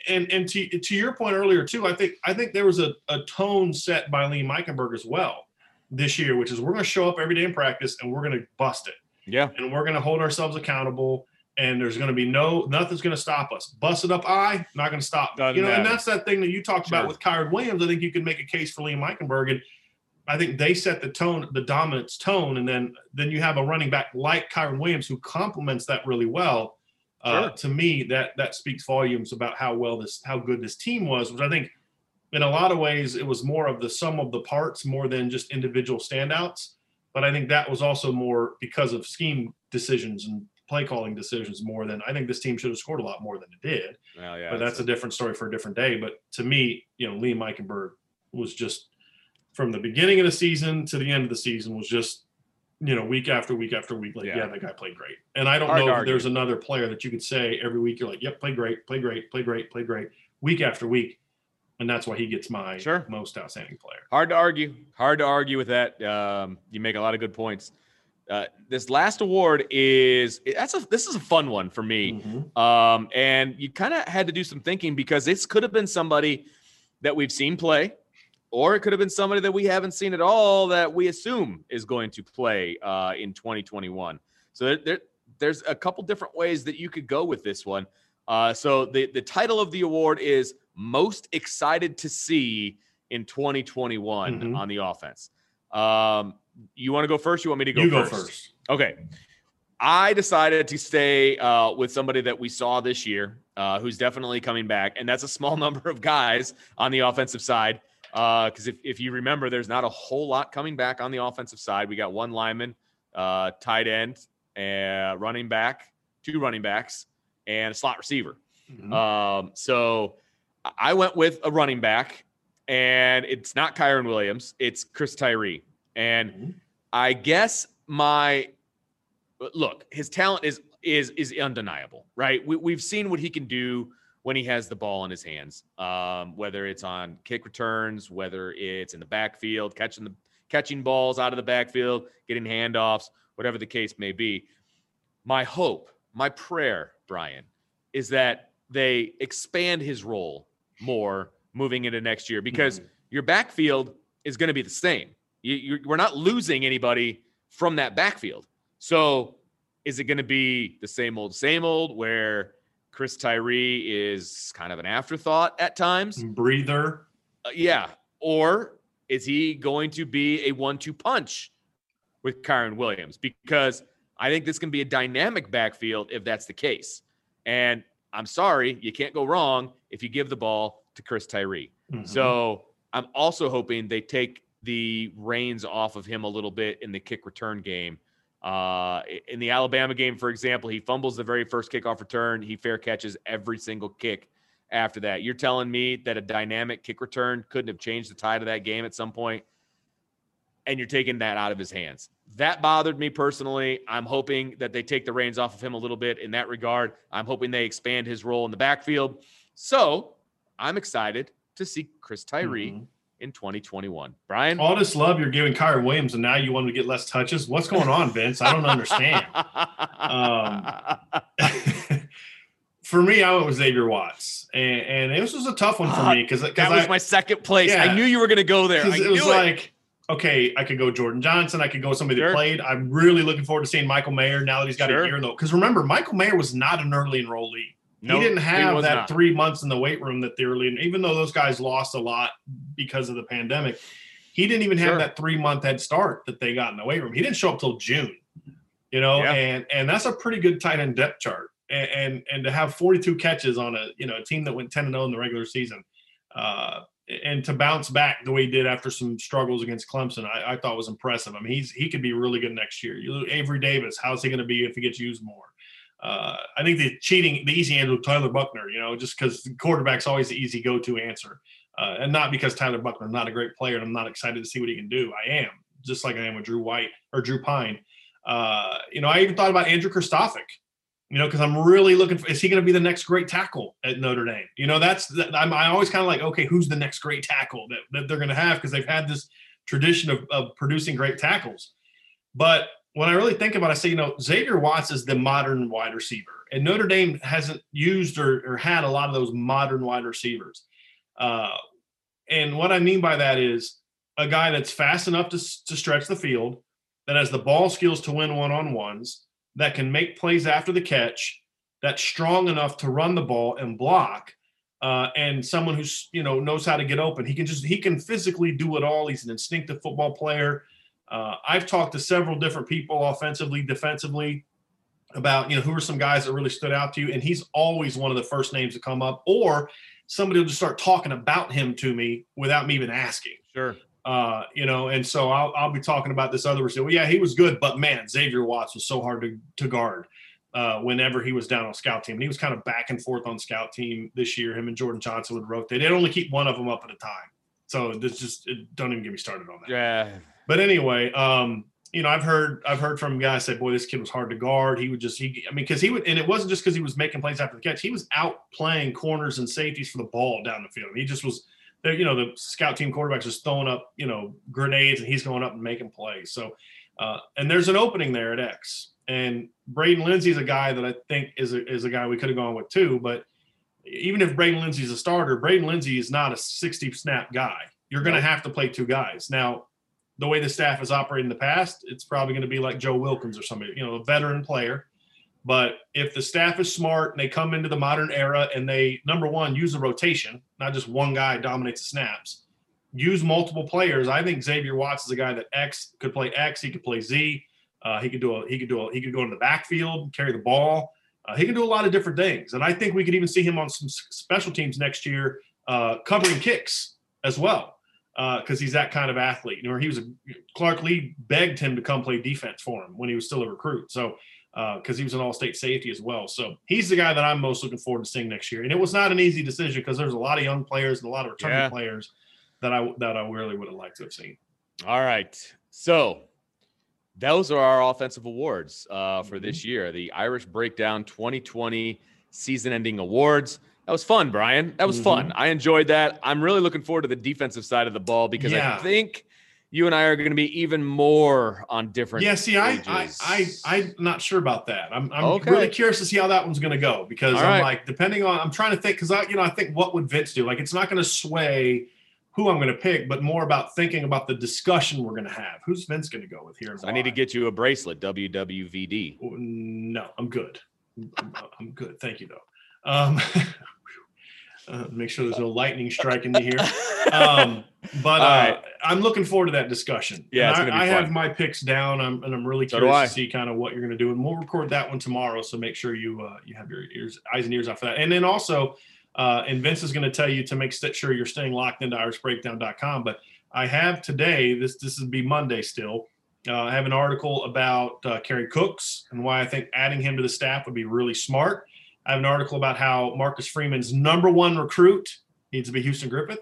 and and to to your point earlier too, I think I think there was a, a tone set by Liam Eichenberg as well this year, which is we're going to show up every day in practice and we're going to bust it. Yeah. and we're going to hold ourselves accountable and there's going to be no nothing's going to stop us. Busted up eye not going to stop. Doesn't you know and that's that thing that you talked Sure. about with Kyren Williams I think you can make a case for Liam Eichenberg and I think they set the tone the dominance tone and then then you have a running back like Kyren Williams who complements that really well uh, Sure. to me that that speaks volumes about how well this how good this team was which I think in a lot of ways it was more of the sum of the parts more than just individual standouts but I think that was also more because of scheme decisions and play calling decisions more than I think this team should have scored a lot more than it did. Well, yeah. but that's a different story for a different day. But to me, you know, Liam Eichenberg was just from the beginning of the season to the end of the season was just you know week after week after week like Yeah. yeah, that guy played great. And I don't Hard know if there's another player that you could say every week you're like, yep, play great, play great, play great, play great, week after week. And that's why he gets my Sure. most outstanding player. Hard to argue. Hard to argue with that. Um, you make a lot of good points. Uh, this last award is that's a this is a fun one for me. Mhm. Um, and you kind of had to do some thinking because this could have been somebody that we've seen play, or it could have been somebody that we haven't seen at all that we assume is going to play uh, in 2021. So there, there, there's a couple different ways that you could go with this one. Uh, so the the title of the award is most excited to see in 2021 Mhm. on the offense. Um, you want to go first? You want me to go you go first? first. Okay. I decided to stay uh, with somebody that we saw this year, uh, who's definitely coming back, and that's a small number of guys on the offensive side. Because if, if you remember, there's not a whole lot coming back on the offensive side. We got one lineman, uh, tight end, and running back, two running backs, and a slot receiver. Mhm. Um, so I- went with a running back, and it's not Kyren Williams, it's Chris Tyree. And Mhm. I guess my look, his talent is is is undeniable, right? We, we've seen what he can do when he has the ball in his hands, um, whether it's on kick returns, whether it's in the backfield, catching the catching balls out of the backfield, getting handoffs, whatever the case may be. My hope, my prayer, Bryan, is that they expand his role more moving into next year because your backfield is going to be the same. You, you, we're not losing anybody from that backfield. So is it going to be the same old, same old where Chris Tyree is kind of an afterthought at times? breather. Uh, yeah. Or is he going to be a one two punch with Kyren Williams? Because I think this can be a dynamic backfield if that's the case. And I'm sorry, you can't go wrong if you give the ball to Chris Tyree. Mhm. So I'm also hoping they take the reins off of him a little bit in the kick return game. Uh, in the Alabama game, for example, he fumbles the very first kickoff return. He fair catches every single kick after that. You're telling me that a dynamic kick return couldn't have changed the tide of that game at some point, and you're taking that out of his hands. That bothered me personally. I'm hoping that they take the reins off of him a little bit in that regard. I'm hoping they expand his role in the backfield. So I'm excited to see Chris Tyree Mhm. In 2021. Bryan? all this love you're giving Kyren Williams, and now you want him to get less touches. What's going on, Vince? I don't understand. for me, I went with Xavier Watts, and, and this was a tough one for Ah, me because that was my second place. I knew you were going to go there. I it knew was it. like okay, I could go Jordan Johnson. I could go somebody Sure. that played. I'm really looking forward to seeing Michael Mayer now that he's got Sure. a year in the. Because remember, Michael Mayer was not an early enrollee. No, he didn't have was that not. three months in the weight room that the early. Even though those guys lost a lot because of the pandemic, he didn't even have Sure. that three month head start that they got in the weight room. He didn't show up till June. You know, Yeah. and and that's a pretty good tight end depth chart. And, and and to have 42 catches on a you know a team that went 10 and 0 in the regular season, uh, and to bounce back the way he did after some struggles against Clemson, I, I thought was impressive. I mean, he's he could be really good next year. You Avery Davis, how's he going to be if he gets used more? Uh, I think the cheating, the easy answer, Tyler Buchner. You know, just because quarterback's always the easy go-to answer, uh, and not because Tyler Buchner's not a great player, and I'm not excited to see what he can do. I am, just like I am with Drew White or Drew Pyne. Uh, you know, I even thought about Andrew Kristofic. You know, because I'm really looking for is he going to be the next great tackle at Notre Dame? You know, that's that, I'm I always kind of like, okay, who's the next great tackle that, that they're going to have because they've had this tradition of, of producing great tackles. But when I really think about it, I say, you know, Xavier Watts is the modern wide receiver, and Notre Dame hasn't used or, or had a lot of those modern wide receivers. Uh, and what I mean by that is a guy that's fast enough to, to stretch the field, that has the ball skills to win one on ones, that can make plays after the catch, that's strong enough to run the ball and block, uh, and someone who's you know knows how to get open. He can just he can physically do it all. He's an instinctive football player. Uh, I've talked to several different people, offensively, defensively, about you know who are some guys that really stood out to you, and he's always one of the first names to come up, or somebody will just start talking about him to me without me even asking. Sure. Uh, you know, and so I'll, I'll be talking about this other receiver. Well, yeah, he was good, but man, Xavier Watts was so hard to, to guard uh, whenever he was down on scout team. And he was kind of back and forth on scout team this year. Him and Jordan Johnson would rotate. They'd only keep one of them up at a time. So this just it, don't even get me started on that. Yeah. But anyway, um, you know, I've heard I've heard from guys say, "Boy, this kid was hard to guard." He would just, he, I mean, because he would, and it wasn't just because he was making plays after the catch. He was out playing corners and safeties for the ball down the field. He just was, there. you know, the scout team quarterback's just throwing up, you know, grenades, and he's going up and making plays. So, uh, and there's an opening there at X, and Braden Lenzy is a guy that I think is a, is a guy we could have gone with too, but even if Braden Lenzy's a starter, Braden Lenzy is not a 60 snap guy. You're going to have to play two guys. Now, the way the staff has operated in the past, it's probably going to be like Joe Wilkins or somebody, you know, a veteran player. But if the staff is smart and they come into the modern era and they, number one, use a rotation, not just one guy dominates the snaps, use multiple players. I think Xavier Watts is a guy that X could play X, he could play Z. Uh, he could do a he could do a he could go into the backfield, carry the ball. Uh, he can do a lot of different things, and I think we could even see him on some special teams next year, uh, covering kicks as well, because he's that kind of athlete. You know, he was a Clark Lea begged him to come play defense for him when he was still a recruit. So because he was an all-state safety as well. So he's the guy that I'm most looking forward to seeing next year. And it was not an easy decision because there's a lot of young players and a lot of returning Yeah. players that I that I really would have liked to have seen. All right. So those are our offensive awards uh, for this Mm-hmm. year the Irish Breakdown 2020 season ending awards. That was fun, Bryan. That was fun. I enjoyed that. I'm really looking forward to the defensive side of the ball because I think you and I are going to be even more on different. Yeah, see, I, I. I, I'm not sure about that. I'm, I'm Okay. really curious to see how that one's going to go because All I'm right. like, depending on, I'm trying to think because I, you know, I think what would Vince do? Like, it's not going to sway who I'm going to pick, but more about thinking about the discussion we're going to have. Who's Vince going to go with here? I need to get you a bracelet, WWVD. No, I'm good. I'm, I'm good. Thank you, though. Um, uh, make sure there's no lightning striking me here. Um, but uh. I'm looking forward to that discussion. Yeah, it's I, be I have my picks down, I'm, and I'm really curious I. to see kind of what you're going to do. And we'll record that one tomorrow, so make sure you uh, you have your ears, eyes and ears out for that. And then also, uh, and Vince is going to tell you to make sure you're staying locked into IrishBreakdown.com. But I have today, this this would be Monday still. Uh, I have an article about uh, Kerry Cooks and why I think adding him to the staff would be really smart. I have an article about how Marcus Freeman's number one recruit needs to be Houston Griffith.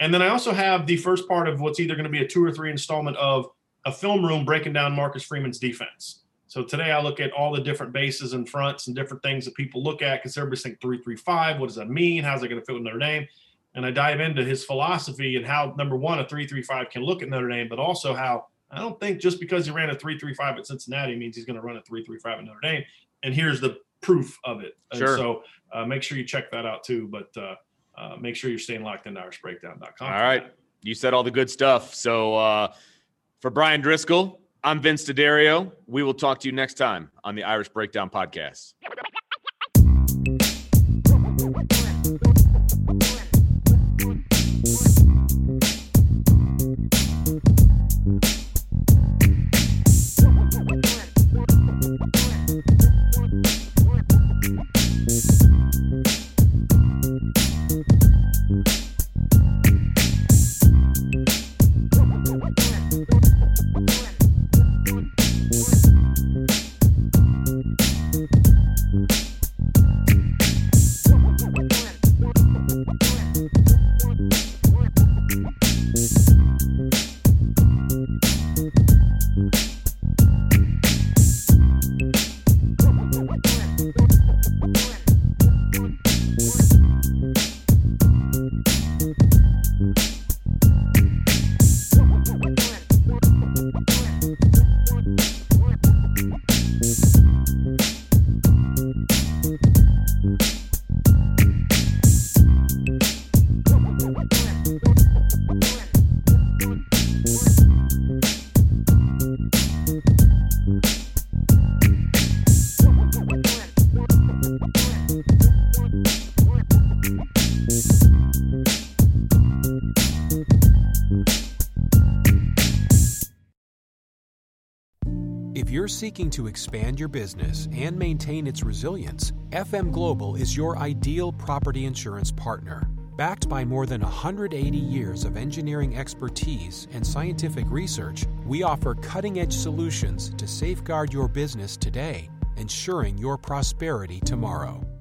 And then I also have the first part of what's either going to be a two or three installment of a film room breaking down Marcus Freeman's defense. So today I look at all the different bases and fronts and different things that people look at because everybody's thinking three three five. What does that mean? How's it going to fit with Notre Dame? And I dive into his philosophy and how number one a three three five can look at Notre Dame, but also how I don't think just because he ran a three three five at Cincinnati means he's going to run a three three five at Notre Dame. And here's the proof of it. And Sure. so uh, make sure you check that out too. But uh, uh, make sure you're staying locked into IrishBreakdown.com. All right. You said all the good stuff. So uh, For Bryan Driskell, I'm Vince D'Addario. We will talk to you next time on the Irish Breakdown Podcast. Seeking to expand your business and maintain its resilience, FM Global is your ideal property insurance partner. Backed by more than 180 years of engineering expertise and scientific research, we offer cutting edge solutions to safeguard your business today, ensuring your prosperity tomorrow.